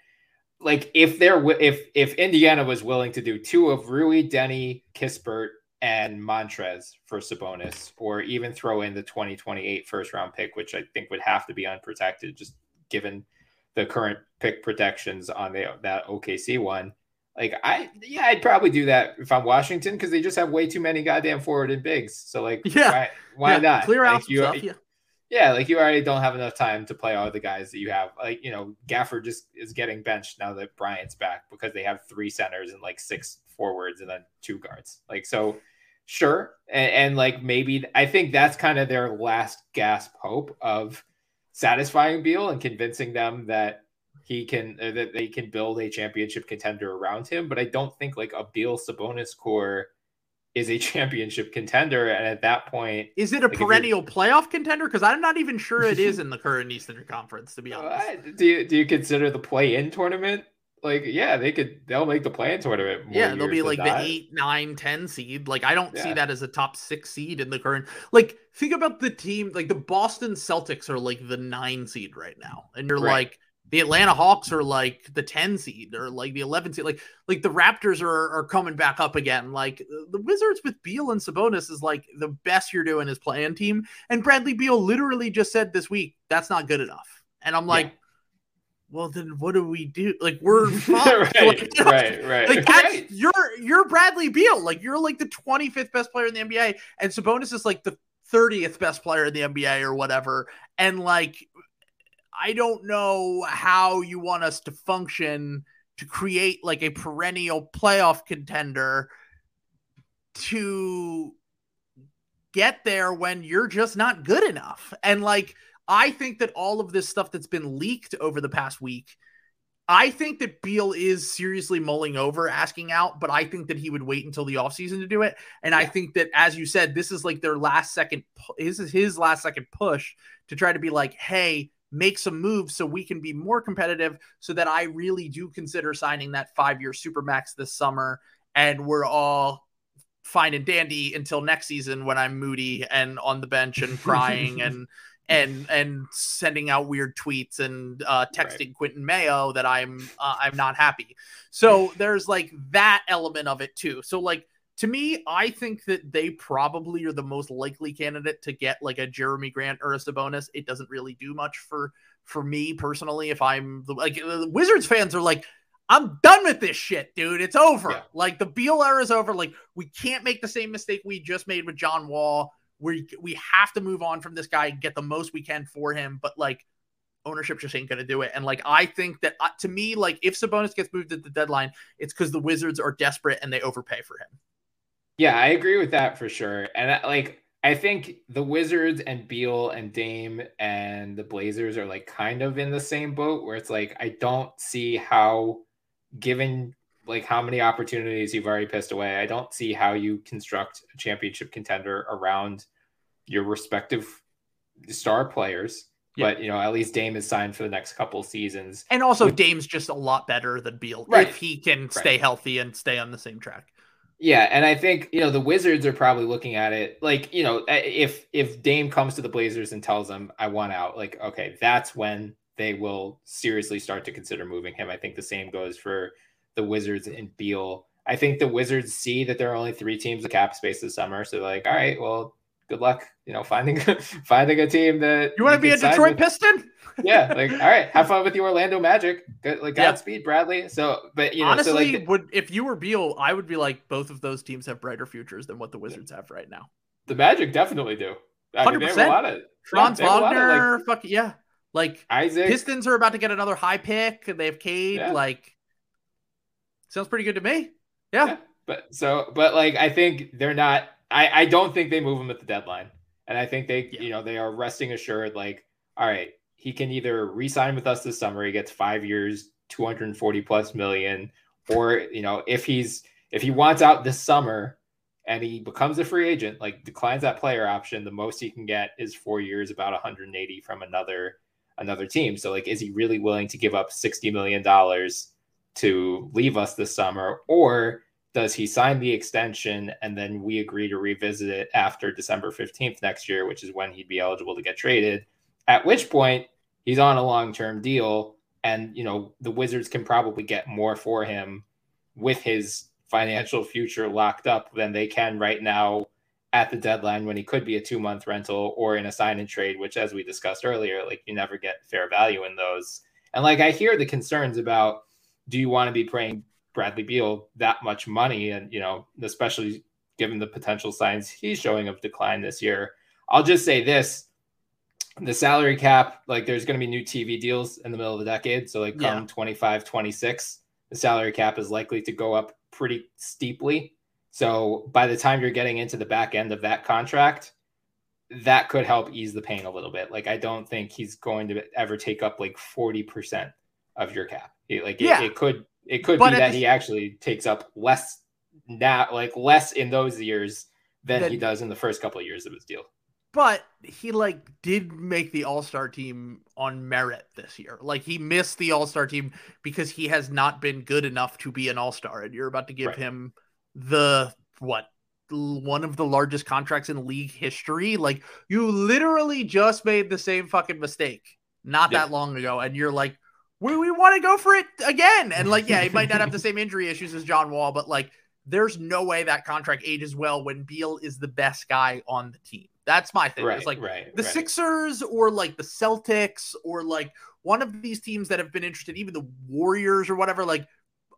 like if they're if if Indiana was willing to do two of Rui, Deni, Kispert, and Montrez for Sabonis, or even throw in the 2028 first round pick, which I think would have to be unprotected, just given the current pick protections on the that OKC one. Like I yeah, I'd probably do that if I'm Washington because they just have way too many goddamn forward and bigs. So like Yeah. why, why Yeah, not clear out Like, you, stuff? Yeah. yeah, like you already don't have enough time to play all the guys that you have. Like, you know, Gafford just is getting benched now that Bryant's back because they have three centers and like six forwards and then two guards. Like, so sure. And, and like maybe I think that's kind of their last gasp hope of satisfying Beal and convincing them that he can uh, that they can build a championship contender around him. But I don't think like a Beal Sabonis core is a championship contender. And at that point, Is it a Like, perennial playoff contender? Because I'm not even sure it is in the current Eastern Conference, to be honest. What? Do you do you consider the play-in tournament? Like, yeah, they could. They'll make the play-in tournament. Yeah, they'll be like the not. eight, nine, ten seed. Like I don't see that as a top six seed in the current. Like think about the team. Like the Boston Celtics are like the nine seed right now, and you're Right. like the Atlanta Hawks are like the ten seed or like the eleven seed. Like like the Raptors are are coming back up again. Like the Wizards with Beal and Sabonis is like the best you're doing is playing team. And Bradley Beal literally just said this week that's not good enough. And I'm like. Well, then what do we do? Like we're right, Like, right, right, like that's right. you're you're Bradley Beal. Like you're like the 25th best player in the NBA, and Sabonis is like the 30th best player in the NBA or whatever. And like I don't know how you want us to function to create like a perennial playoff contender to get there when you're just not good enough. And like, I think that all of this stuff that's been leaked over the past week, I think that Beal is seriously mulling over asking out, but I think that he would wait until the offseason to do it. And yeah. I think that, as you said, this is like their last second, this is his last second push to try to be like, hey, make some moves so we can be more competitive so that I really do consider signing that five year supermax this summer. And we're all fine and dandy until next season when I'm moody and on the bench and crying and and and sending out weird tweets and uh, texting right. Quentin Mayo that I'm uh, I'm not happy. So there's like that element of it too. So like to me, I think that they probably are the most likely candidate to get like a Jerami Grant or a Sabonis. It doesn't really do much for for me personally. If I'm the, like the Wizards fans are like, I'm done with this shit, dude. It's over. Yeah. Like the Beal era is over. Like we can't make the same mistake we just made with John Wall. We we have to move on from this guy, and get the most we can for him. But like ownership just ain't gonna do it. And like I think that uh, to me, like if Sabonis gets moved at the deadline, it's because the Wizards are desperate and they overpay for him. Yeah, I agree with that for sure. And uh, like I think the Wizards and Beal and Dame and the Blazers are like kind of in the same boat where it's like I don't see how given like how many opportunities you've already pissed away, I don't see how you construct a championship contender around your respective star players. Yeah. But you know, at least Dame is signed for the next couple seasons. And also With, Dame's just a lot better than Beal right. if he can right. stay healthy and stay on the same track. Yeah, and I think you know the Wizards are probably looking at it like you know eh, if if Dame comes to the Blazers and tells them I want out, like okay, that's when they will seriously start to consider moving him. I think the same goes for the Wizards and Beal. I think the Wizards see that there are only three teams of cap space this summer, so like, all right, well, good luck, you know, finding finding a team that you want to be a Detroit with. Piston. yeah, like all right, have fun with the Orlando Magic. Good, like Godspeed, yeah. Bradley. So, but you know, honestly, so like, would if you were Beal, I would be like, both of those teams have brighter futures than what the Wizards have right now. The Magic definitely do. Hundred percent. Franz Wagner, like, fuck yeah. Like Isaac Pistons are about to get another high pick. and They have Cade. Yeah. Like sounds pretty good to me. Yeah. yeah. But so, but like I think they're not. I I don't think they move him at the deadline, and I think they yeah. you know they are resting assured. Like all right, he can either re-sign with us this summer. He gets five years, two hundred and forty plus million, or you know if he's if he wants out this summer and he becomes a free agent, like declines that player option, the most he can get is four years, about 180 from another another team. So like, is he really willing to give up sixty million dollars to leave us this summer, or does he sign the extension and then we agree to revisit it after December fifteenth next year, which is when he'd be eligible to get traded? At which point he's on a long term deal, and you know the Wizards can probably get more for him with his financial future locked up than they can right now at the deadline when he could be a two month rental or in a sign and trade, which, as we discussed earlier, like you never get fair value in those. And like I hear the concerns about do you want to be paying Bradley Beal that much money? And, you know, especially given the potential signs he's showing of decline this year. I'll just say this the salary cap, like there's going to be new TV deals in the middle of the decade. So, like, come yeah. 25, 26, the salary cap is likely to go up pretty steeply so by the time you're getting into the back end of that contract, that could help ease the pain a little bit. Like I don't think he's going to ever take up like 40% of your cap. Like yeah. it, it could it could but be that the, he actually takes up less now like less in those years than that, he does in the first couple of years of his deal. But he like did make the All-Star team on merit this year. Like he missed the All-Star team because he has not been good enough to be an All-Star and you're about to give right. him the what one of the largest contracts in league history. Like you literally just made the same fucking mistake not yeah. that long ago, and you're like, we, we want to go for it again. And like, yeah, he might not have the same injury issues as John Wall, but like, there's no way that contract ages well when Beal is the best guy on the team. That's my thing. Right, it's like right, the right. Sixers or like the Celtics or like one of these teams that have been interested, even the Warriors or whatever. Like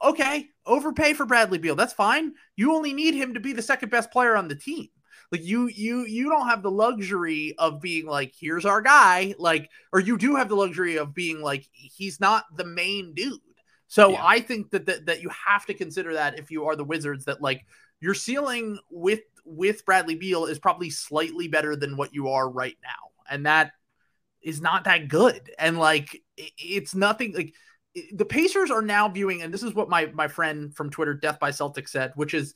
okay, overpay for Bradley Beal. That's fine. You only need him to be the second best player on the team. Like you you you don't have the luxury of being like, here's our guy, like, or you do have the luxury of being like, he's not the main dude. So Yeah. I think that, that that you have to consider that if you are the Wizards, that like your ceiling with with Bradley Beal is probably slightly better than what you are right now, and that is not that good. And like it's nothing like the Pacers are now viewing, and this is what my my friend from Twitter, Death by Celtic, said, which is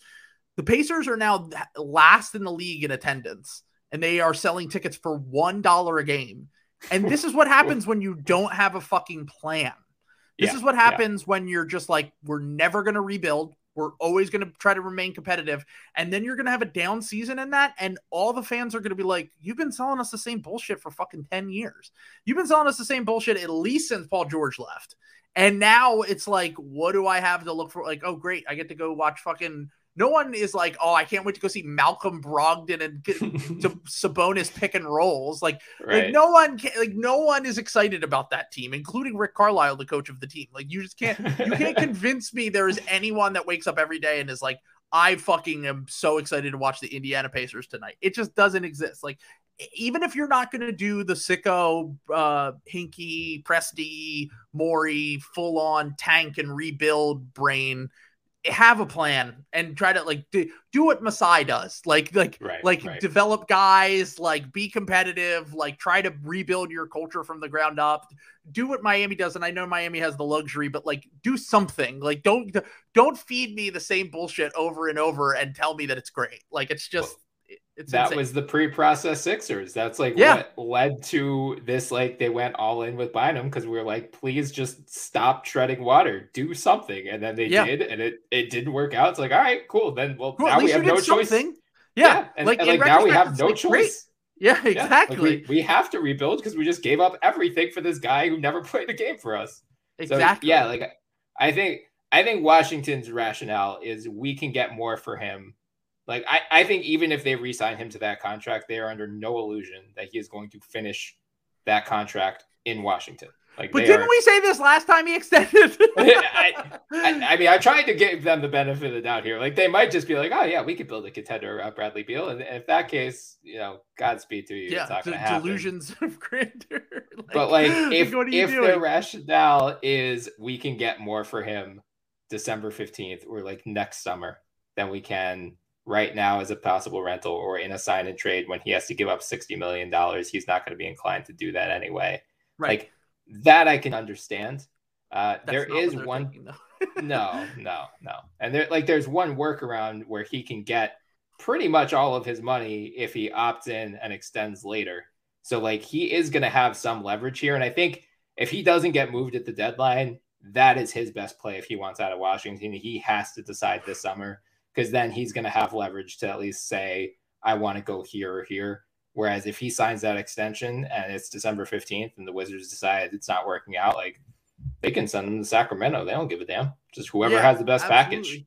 the Pacers are now last in the league in attendance, and they are selling hmm. tickets for one dollar a game. And this is what happens when you don't have a fucking plan. This Yeah, is what yeah. happens when you're just like, we're never going to rebuild. We're always going to try to remain competitive. And then you're going to have a down season in that. And all the fans are going to be like, you've been selling us the same bullshit for fucking 10 years. You've been selling us the same bullshit at least since Paul George left. And now it's like, what do I have to look for? Like, oh, great. I get to go watch fucking. No one is like, oh, I can't wait to go see Malcolm Brogdon and get to Sabonis pick and rolls. Like, right. like no one can like no one is excited about that team, including Rick Carlisle, the coach of the team. Like you just can't you can't convince me there is anyone that wakes up every day and is like, I fucking am so excited to watch the Indiana Pacers tonight. It just doesn't exist. Like even if you're not going to do the sicko, uh, Hinkie, Presti, Morey, full on tank and rebuild brain, have a plan and try to like do, do what Masai does. Like like Right, like right. develop guys, like be competitive, like try to rebuild your culture from the ground up. Do what Miami does, and I know Miami has the luxury, but like do something. Like don't don't feed me the same bullshit over and over and tell me that it's great. Like it's just it's that insane. was the pre-processed Sixers. That's like Yeah. what led to this. Like they went all in with Bynum because we were like, please just stop treading water, do something, and then they Yeah. did, and it it didn't work out. It's like, all right, cool. Then well, now we have no choice. something. Yeah, and, like, and, like now we have no like, choice. great. Yeah, Yeah, like, exactly. we, we have to rebuild because we just gave up everything for this guy who never played a game for us. So, exactly. yeah, like I think I think Washington's rationale is we can get more for him. Like I, I think even if they re-sign him to that contract, they are under no illusion that he is going to finish that contract in Washington. Like but didn't are, we say this last time he extended? I, I, I mean, I tried to give them the benefit of the doubt here. Like they might just be like, "Oh yeah, we could build a contender around Bradley Beal," and if that case, you know, Godspeed to you. yeah, it's not de- going to happen. delusions of grandeur. But like, if if doing? their rationale is we can get more for him December fifteenth or like next summer than we can right now as a possible rental or in a sign and trade when he has to give up sixty million dollars, he's not going to be inclined to do that anyway. right. Like that, I can understand. Uh, there is one thinking, no, no, no. And there like there's one workaround where he can get pretty much all of his money if he opts in and extends later. So like he is going to have some leverage here and I think if he doesn't get moved at the deadline, that is his best play if he wants out of Washington. He has to decide this summer because then he's going to have leverage to at least say I want to go here or here. Whereas if he signs that extension and it's December 15th and the Wizards decide it's not working out, like they can send him to Sacramento. They don't give a damn. Just whoever Yeah, has the best package.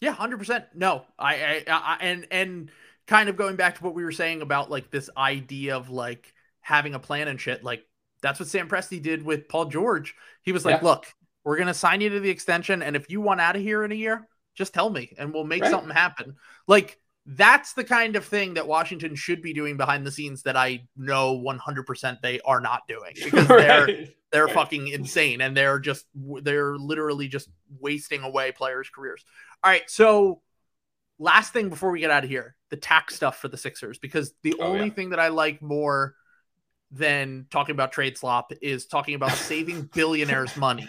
Yeah, hundred percent. No, I, I, I, and and kind of going back to what we were saying about like this idea of like having a plan and shit. Like that's what Sam Presti did with Paul George. He was like, Yeah. "Look, we're gonna sign you to the extension, and if you want out of here in a year, just tell me, and we'll make Right. something happen." Like that's the kind of thing that Washington should be doing behind the scenes that I know 100% they are not doing because they're they're Right. fucking insane and they're just they're literally just wasting away players' careers. All right, so last thing before we get out of here, the tax stuff for the Sixers because the Oh, only yeah. thing that I like more than talking about trade slop is talking about saving billionaires money.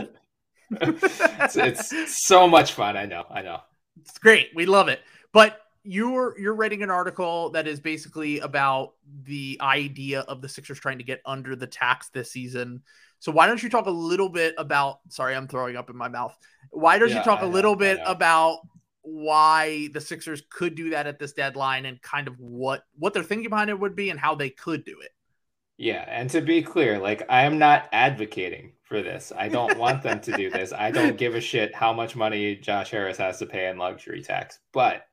it's, it's so much fun. I know. I know. It's great. We love it. But you're you're writing an article that is basically about the idea of the Sixers trying to get under the tax this season. So why don't you talk a little bit about sorry, I'm throwing up in my mouth. Why don't you talk I a know, little bit about why the Sixers could do that at this deadline and kind of what what their thinking behind it would be and how they could do it. Yeah, and to be clear, like I am not advocating for this. I don't want them to do this. I don't give a shit how much money Josh Harris has to pay in luxury tax. But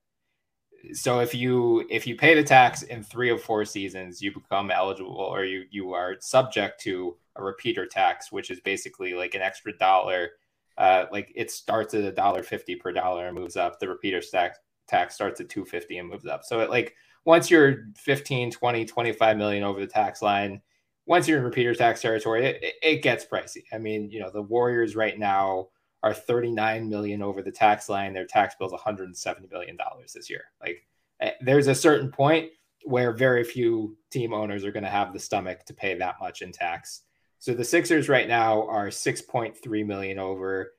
so if you if you pay the tax in 3 of 4 seasons, you become eligible or you you are subject to a repeater tax, which is basically like an extra dollar uh like it starts at a dollar 50 per dollar and moves up. The repeater tax tax starts at 250 and moves up. So it like once you're 15, 20, 25 million over the tax line, once you're in repeater tax territory, it, it gets pricey. I mean, you know, the Warriors right now are 39 million over the tax line. Their tax bill is 170 million dollars this year. Like, eh, there's a certain point where very few team owners are going to have the stomach to pay that much in tax. So the Sixers right now are 6.3 million over.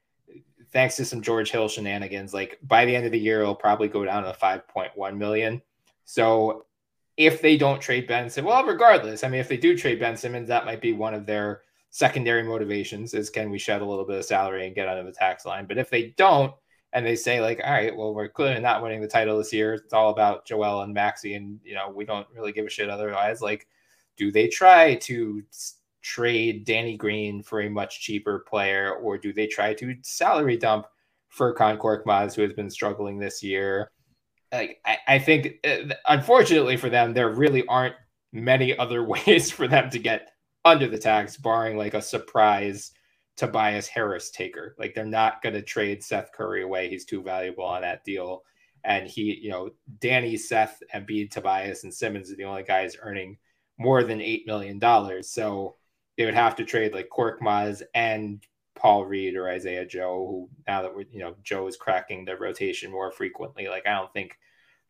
Thanks to some George Hill shenanigans, like by the end of the year, it'll probably go down to 5.1 million. So if they don't trade Ben Simmons, well, regardless, I mean, if they do trade Ben Simmons, that might be one of their secondary motivations is can we shed a little bit of salary and get out of the tax line? But if they don't, and they say like, all right, well, we're clearly not winning the title this year. It's all about Joel and Maxey, and you know we don't really give a shit otherwise. Like, do they try to trade Danny Green for a much cheaper player, or do they try to salary dump Furkan Korkmaz, who has been struggling this year? Like, I, I think, uh, unfortunately for them, there really aren't many other ways for them to get under the tax, barring like a surprise Tobias Harris taker. Like they're not going to trade Seth Curry away. He's too valuable on that deal. And he, you know, Danny, Seth, Embiid, Tobias, and Simmons are the only guys earning more than $8 million. So they would have to trade like Korkmaz and Paul Reed or Isaiah Joe, who now that we're, you know, Joe is cracking the rotation more frequently. Like, I don't think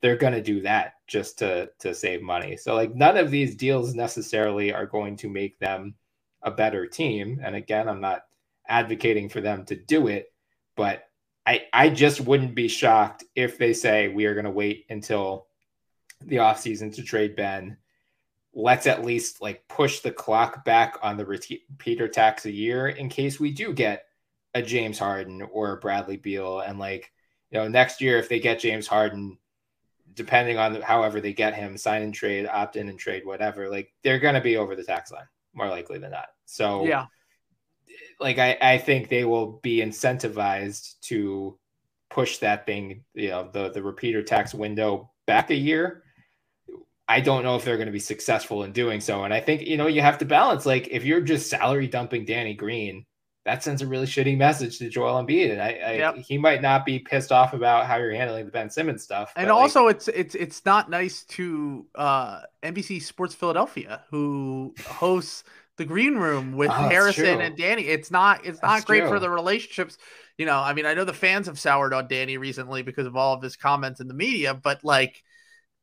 they're going to do that just to, to save money. So, like, none of these deals necessarily are going to make them a better team. And again, I'm not advocating for them to do it, but I, I just wouldn't be shocked if they say we are going to wait until the offseason to trade Ben let's at least like push the clock back on the repeater tax a year in case we do get a James Harden or a Bradley Beal. And like, you know, next year, if they get James Harden, depending on the, however they get him, sign and trade, opt in and trade, whatever, like they're going to be over the tax line more likely than not. So, yeah, like I, I think they will be incentivized to push that thing, you know, the, the repeater tax window back a year I don't know if they're going to be successful in doing so. And I think, you know, you have to balance like if you're just salary dumping Danny Green, that sends a really shitty message to Joel Embiid. And I, I yep. he might not be pissed off about how you're handling the Ben Simmons stuff. And also like, it's it's it's not nice to uh NBC Sports Philadelphia, who hosts the green room with oh, Harrison and Danny. It's not it's not that's great true. for the relationships. You know, I mean, I know the fans have soured on Danny recently because of all of his comments in the media, but like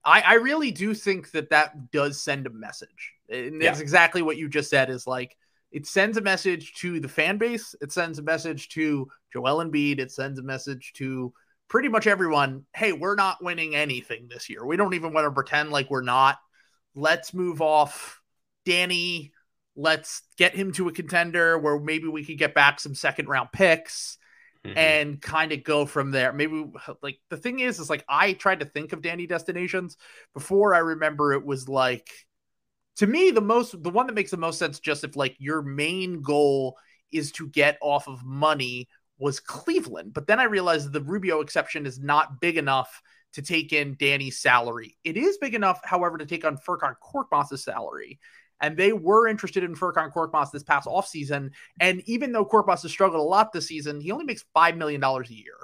I, I really do think that that does send a message. And that's yeah. exactly what you just said is like, it sends a message to the fan base. It sends a message to Joel Embiid. It sends a message to pretty much everyone. Hey, we're not winning anything this year. We don't even want to pretend like we're not. Let's move off Danny. Let's get him to a contender where maybe we could get back some second round picks mm-hmm. and kind of go from there. Maybe like the thing is, is like I tried to think of Danny destinations before. I remember it was like to me the most the one that makes the most sense. Just if like your main goal is to get off of money was Cleveland, but then I realized the Rubio exception is not big enough to take in Danny's salary. It is big enough, however, to take on Furkan Korkmaz's salary and they were interested in Furkan Korkmaz this past offseason. And even though Korkmaz has struggled a lot this season, he only makes $5 million a year.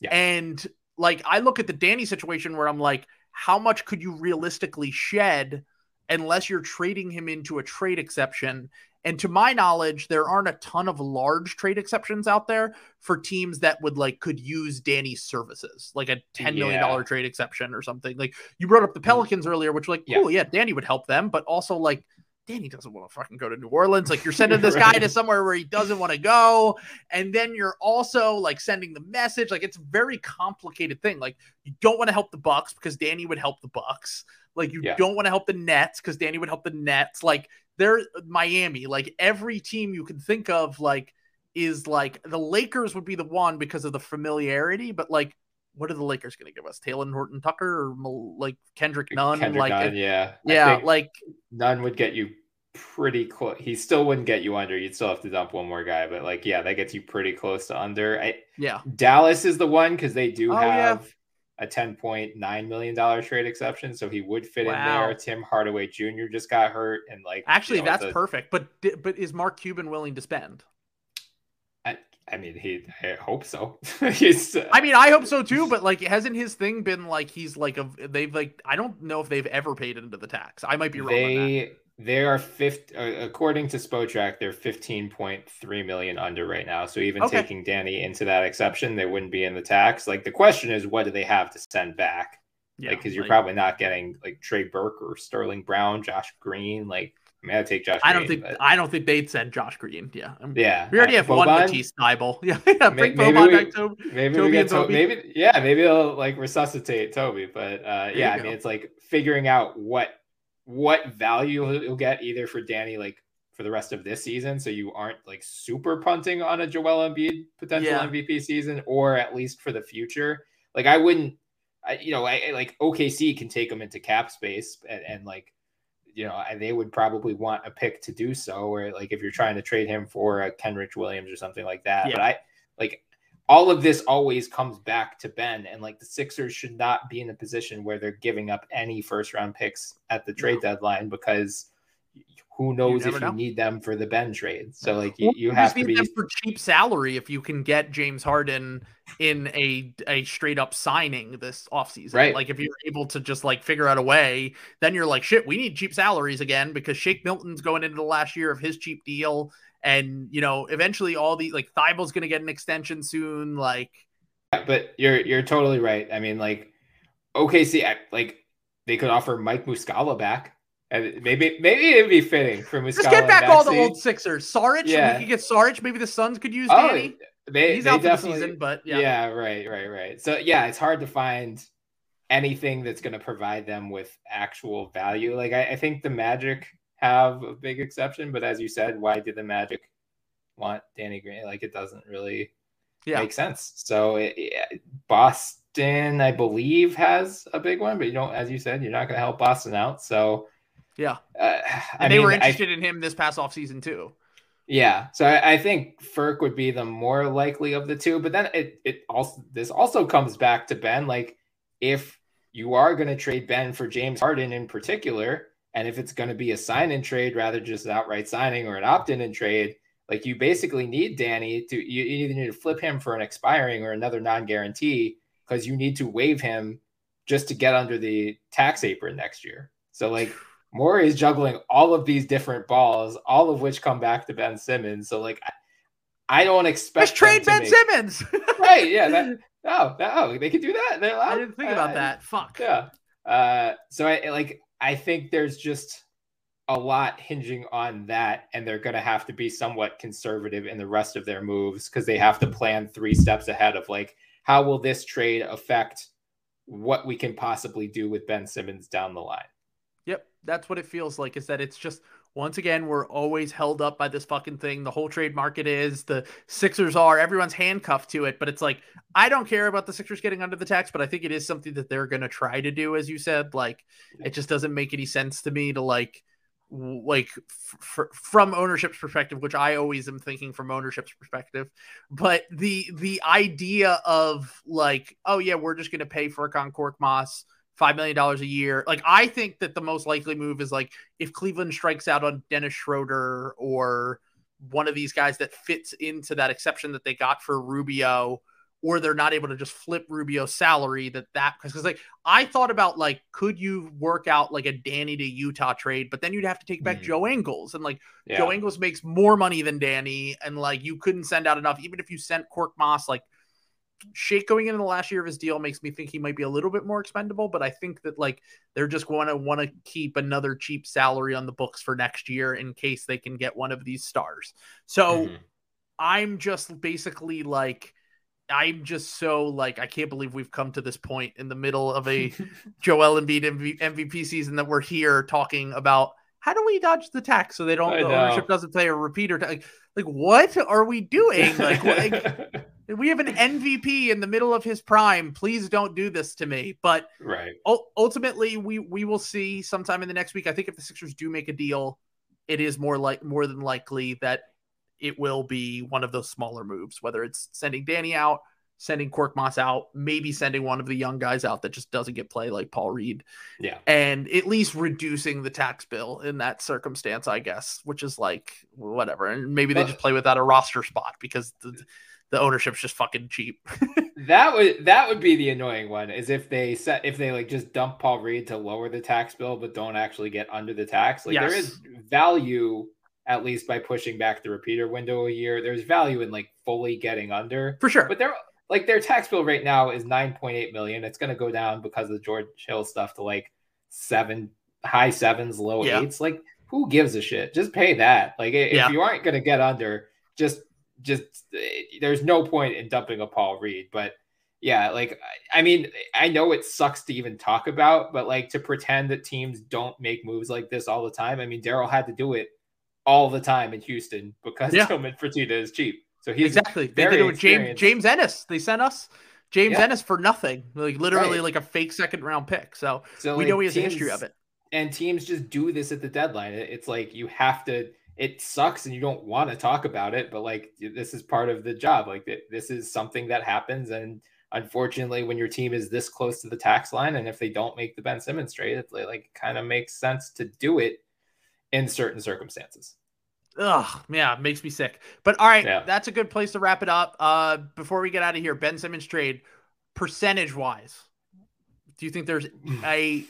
Yeah. And like, I look at the Danny situation where I'm like, how much could you realistically shed unless you're trading him into a trade exception? And to my knowledge, there aren't a ton of large trade exceptions out there for teams that would like could use Danny's services, like a ten million dollar yeah. trade exception or something. Like you brought up the mm. Pelicans earlier, which like, cool, yeah. yeah, Danny would help them, but also like Danny doesn't want to fucking go to New Orleans. Like you're sending this right. guy to somewhere where he doesn't want to go. And then you're also like sending the message. Like it's a very complicated thing. Like you don't want to help the Bucks because Danny would help the Bucks. Like you yeah. don't want to help the Nets because Danny would help the Nets. Like they're uh, Miami. Like every team you can think of, like is like the Lakers would be the one because of the familiarity, but like what are the Lakers going to give us? Talen Horton Tucker or like Kendrick Nunn? Kendrick like Nunn, yeah, yeah, like Nunn would get you pretty close. He still wouldn't get you under. You'd still have to dump one more guy, but like, yeah, that gets you pretty close to under. I, yeah, Dallas is the one because they do oh, have yeah. a ten point nine million dollar trade exception, so he would fit wow. in there. Tim Hardaway Jr. just got hurt, and like, actually, you know, that's a, perfect. But but is Mark Cuban willing to spend? I, mean, he. I hope so. he's. I mean, I hope so too. But like, hasn't his thing been like he's like a they've like I don't know if they've ever paid into the tax. I might be wrong. They they are fifth uh, according to Spotrac. They're fifteen point three million under right now. So even Okay. taking Danny into that exception, they wouldn't be in the tax. Like the question is, what do they have to send back? Yeah, like because you're like, probably not getting like Trey Burke or Sterling Brown, Josh Green. Like I mean, I'd take Josh. I don't Green, think but- I don't think they'd send Josh Green. Yeah, yeah, we already uh, have one Boban, Matisse Thybulle. Yeah, yeah. Bring May- maybe Boban we- back to Maybe Toby we get to, maybe yeah, maybe they'll like resuscitate Toby, but uh yeah, I go. mean it's like figuring out what what value you'll get either for Danny like for the rest of this season, so you aren't like super punting on a Joel Embiid potential Yeah. MVP season, or at least for the future. Like I wouldn't, I, you know, I, I- like OKC can take them into cap space and, and like you know, they would probably want a pick to do so, or like if you're trying to trade him for a Kenrich Williams or something like that. Yeah. But I like all of this always comes back to Ben, and like the Sixers should not be in a position where they're giving up any first round picks at the trade deadline because who knows never if know. you need them for the Ben trade. So like you, Well, you just have to be them for cheap salary if you can get James Harden in a a straight up signing this offseason. Right. Like if you're able to just like figure out a way, then you're like, shit, we need cheap salaries again because Shake Milton's going into the last year of his cheap deal. And you know, eventually all the like Thybulle's gonna get an extension soon. Like but you're you're totally right. I mean, like OKC, I- like they could offer Mike Muscala back, and maybe maybe it'd be fitting for Muscala. just get back all the old Sixers. Saric, Yeah. we could get Saric. Maybe the Suns could use Oh, Danny. they He's they out for the season, but yeah. yeah. right, right, right. So yeah, it's hard to find anything that's going to provide them with actual value. Like I, I think the Magic have a big exception, but as you said, why did the Magic want Danny Green? Like it doesn't really Yeah. make sense. So it, it- Boston, I believe, has a big one, but you don't, as you said, you're not going to help Boston out. So Yeah. uh, I And they were mean, I- interested in him this past offseason too. yeah, so I, I think Furk would be the more likely of the two, but then it it also this also comes back to Ben. Like, if you are going to trade Ben for James Harden in particular, and if it's going to be a sign-in trade rather just an outright signing or an opt-in and trade, like you basically need Danny to you, you either need to flip him for an expiring or another non-guarantee because you need to waive him just to get under the tax apron next year. So like Morey is juggling all of these different balls, all of which come back to Ben Simmons. So like, I, I don't expect Let's trade Ben make- Simmons. Right? Yeah. That, oh, oh, they could do that. They're I didn't think about I- that. Fuck. Yeah. Uh, so I like. I think there's just a lot hinging on that, and they're going to have to be somewhat conservative in the rest of their moves because they have to plan three steps ahead of like how will this trade affect what we can possibly do with Ben Simmons down the line. Yep, that's what it feels like. Is that it's just once again we're always held up by this fucking thing. The whole trade market is the Sixers are. Everyone's handcuffed to it, but it's like I don't care about the Sixers getting under the tax, but I think it is something that they're going to try to do, as you said. Like it just doesn't make any sense to me to like like f- from ownership's perspective which i always am thinking from ownership's perspective but the the idea of like oh yeah we're just going to pay Furkan Korkmaz five million dollars a year. Like I think that the most likely move is like if Cleveland strikes out on Dennis Schroeder or one of these guys that fits into that exception that they got for Rubio, or they're not able to just flip Rubio's salary. That that because like I thought about like could you work out like a Danny to Utah trade, but then you'd have to take back Mhm. Joe Ingles and like Yeah. Joe Ingles makes more money than Danny, and like you couldn't send out enough, even if you sent Korkmaz. Like Shake going into the last year of his deal makes me think he might be a little bit more expendable, but I think that like they're just going to want to keep another cheap salary on the books for next year in case they can get one of these stars. So Mhm. I'm just basically like. I'm just so like I can't believe we've come to this point in the middle of a Joel Embiid MV- MVP season that we're here talking about how do we dodge the tax so they don't I the know. ownership doesn't play a repeater ta- like, like what are we doing like, like we have an MVP in the middle of his prime please don't do this to me but right. ul- ultimately we we will see sometime in the next week I think if the Sixers do make a deal it is more like more than likely that it will be one of those smaller moves whether it's sending Danny out sending Korkmaz out, maybe sending one of the young guys out that just doesn't get play like Paul Reed. Yeah. And at least reducing the tax bill in that circumstance, I guess, which is like whatever. And maybe they just play without a roster spot because the, the ownership's just fucking cheap. That would that would be the annoying one is if they set if they like just dump Paul Reed to lower the tax bill but don't actually get under the tax. Like there Yes. is value at least by pushing back the repeater window a year. There's value in like fully getting under. For sure. But they're like their tax bill right now is 9.8 million. It's gonna go down because of the George Hill stuff to like seven high sevens, low Yeah. eights. Like who gives a shit? Just pay that. Like if Yeah. you aren't gonna get under, just just there's no point in dumping a Paul Reed. But yeah, like I mean, I know it sucks to even talk about, but like to pretend that teams don't make moves like this all the time. I mean, Daryl had to do it all the time in Houston because Yeah. Tillman Fertitta is cheap. So he's exactly. They did it with James. James Ennis. They sent us James Yeah. Ennis for nothing. Like literally Right. like a fake second round pick. So so we like, know he has a history of it. and teams just do this at the deadline. It's like you have to. It sucks, and you don't want to talk about it, but like this is part of the job. Like this is something that happens, and unfortunately, when your team is this close to the tax line, and if they don't make the Ben Simmons trade, it like kind of makes sense to do it in certain circumstances. Ugh, yeah, makes me sick. But all right, Yeah. that's a good place to wrap it up. Uh, before we get out of here, Ben Simmons trade, percentage wise, do you think there's a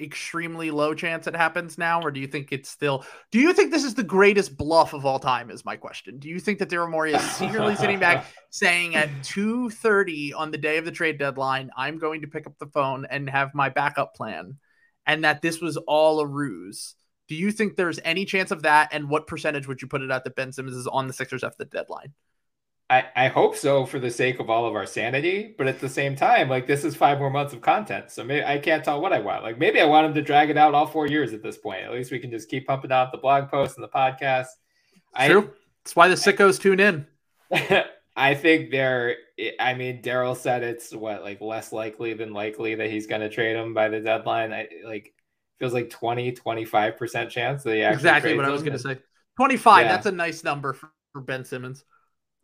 extremely low chance it happens now, or do you think it's still? Do you think this is the greatest bluff of all time? Is my question. Do you think that Daryl is secretly sitting back saying at two thirty on the day of the trade deadline, I'm going to pick up the phone and have my backup plan, and that this was all a ruse? Do you think there's any chance of that? And what percentage would you put it at that Ben Simmons is on the Sixers after the deadline? I, I hope so for the sake of all of our sanity, but at the same time, like this is five more months of content, so maybe I can't tell what I want. Like maybe I want him to drag it out all four years at this point. At least we can just keep pumping out the blog posts and the podcast. True. That's why the sickos tune in. I I think they're. I mean, Daryl said it's what like less likely than likely that he's going to trade him by the deadline. I like feels like 20, 25 percent chance that he actually Exactly what I was going to say. 25. Yeah. That's a nice number for, for Ben Simmons.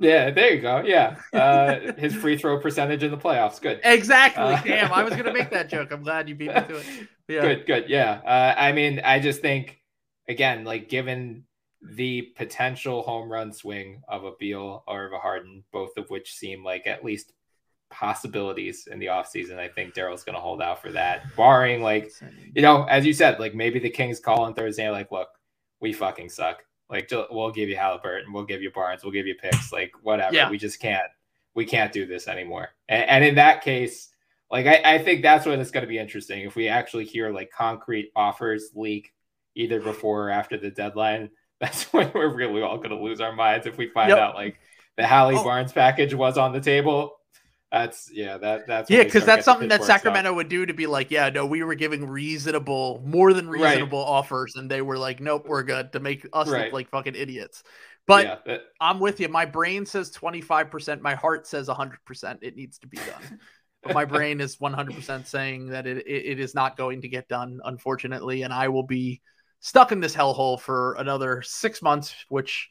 Yeah, there you go. Yeah, uh, his free throw percentage in the playoffs, good. Exactly. Uh, Damn, I was going to make that joke. I'm glad you beat me to it. Yeah. Good, good. Yeah. Uh, I mean, I just think, again, like given the potential home run swing of a Beal or of a Harden, both of which seem like at least possibilities in the offseason, I think Daryl's going to hold out for that, barring like, you know, as you said, like maybe the Kings call on Thursday, like, look, we fucking suck. Like, we'll give you Halliburton, we'll give you Barnes, we'll give you picks, like, whatever. Yeah. We just can't, we can't do this anymore. And, and in that case, like, I, I think that's when it's going to be interesting. If we actually hear like concrete offers leak either before or after the deadline, that's when we're really all going to lose our minds. If we find Yep. out like the Hallie Oh. Barnes package was on the table, that's, yeah, that, that's, Yeah, because that's something that. Sacramento would do to be like, yeah, no, we were giving reasonable, more than Right. reasonable offers, and they were like, nope, we're good to make us Right. look like fucking idiots. But yeah, that- I'm with you. My brain says 25%. My heart says 100%. It needs to be done. but my brain is 100% saying that it, it, it is not going to get done, unfortunately. And I will be stuck in this hellhole for another six months, which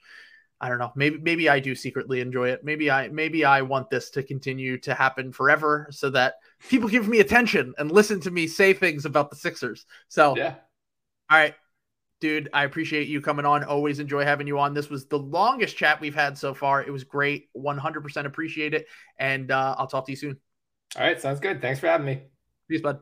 I don't know. Maybe maybe I do secretly enjoy it. Maybe I maybe I want this to continue to happen forever so that people give me attention and listen to me say things about the Sixers. So yeah. all right. Dude, I appreciate you coming on. Always enjoy having you on. This was the longest chat we've had so far. It was great. 100% appreciate it. And uh, I'll talk to you soon. All right. Sounds good. Thanks for having me. Peace, bud.